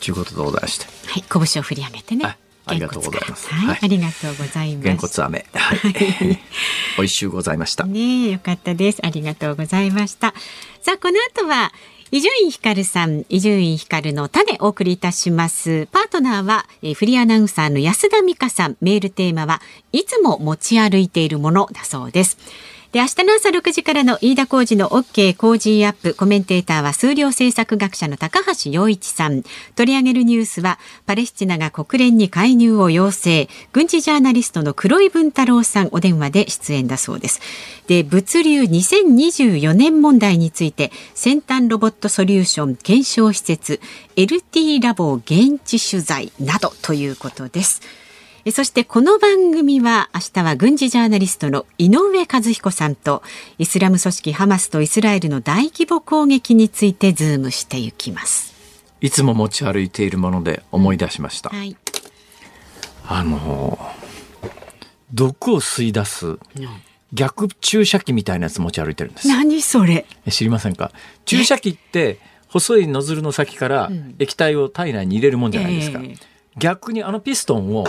ということでございましてはい拳を振り上げてねありがとうございます。はい、ありがとうございます。げんこつ飴。はい。[LAUGHS] 美味しゅうございました。ねよかったです。ありがとうございました。さあ、この後は、伊集院光さん、伊集院光の種お送りいたします。パートナーは、えフリーアナウンサーの安田美香さん。メールテーマはいつも持ち歩いているものだそうです。で、明日の朝6時からの飯田浩二の OK 工事アップコメンテーターは数量政策学者の高橋洋一さん。取り上げるニュースはパレスチナが国連に介入を要請。軍事ジャーナリストの黒井文太郎さんお電話で出演だそうです。で、物流2024年問題について先端ロボットソリューション検証施設 LT ラボを現地取材などということです。そしてこの番組は明日は軍事ジャーナリストの井上和彦さんとイスラム組織ハマスとイスラエルの大規模攻撃についてズームしていきます。いつも持ち歩いているもので思い出しました、うんはい、あの毒を吸い出す、逆注射器みたいなやつ持ち歩いてるんです。何それ？知りませんか？注射器って細いノズルの先から液体を体内に入れるもんじゃないですか、えー逆にあのピストンを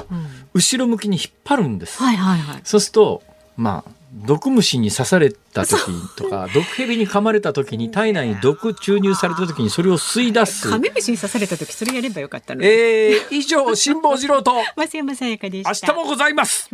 後ろ向きに引っ張るんです。はいはいはい、そうすると、まあ、毒虫に刺された時とか毒蛇に噛まれた時に体内に毒注入された時にそれを吸い出す。カメムシに刺された時それやればよかったのえー、以上辛坊治郎と [LAUGHS] 増山さやかでした。明日もございます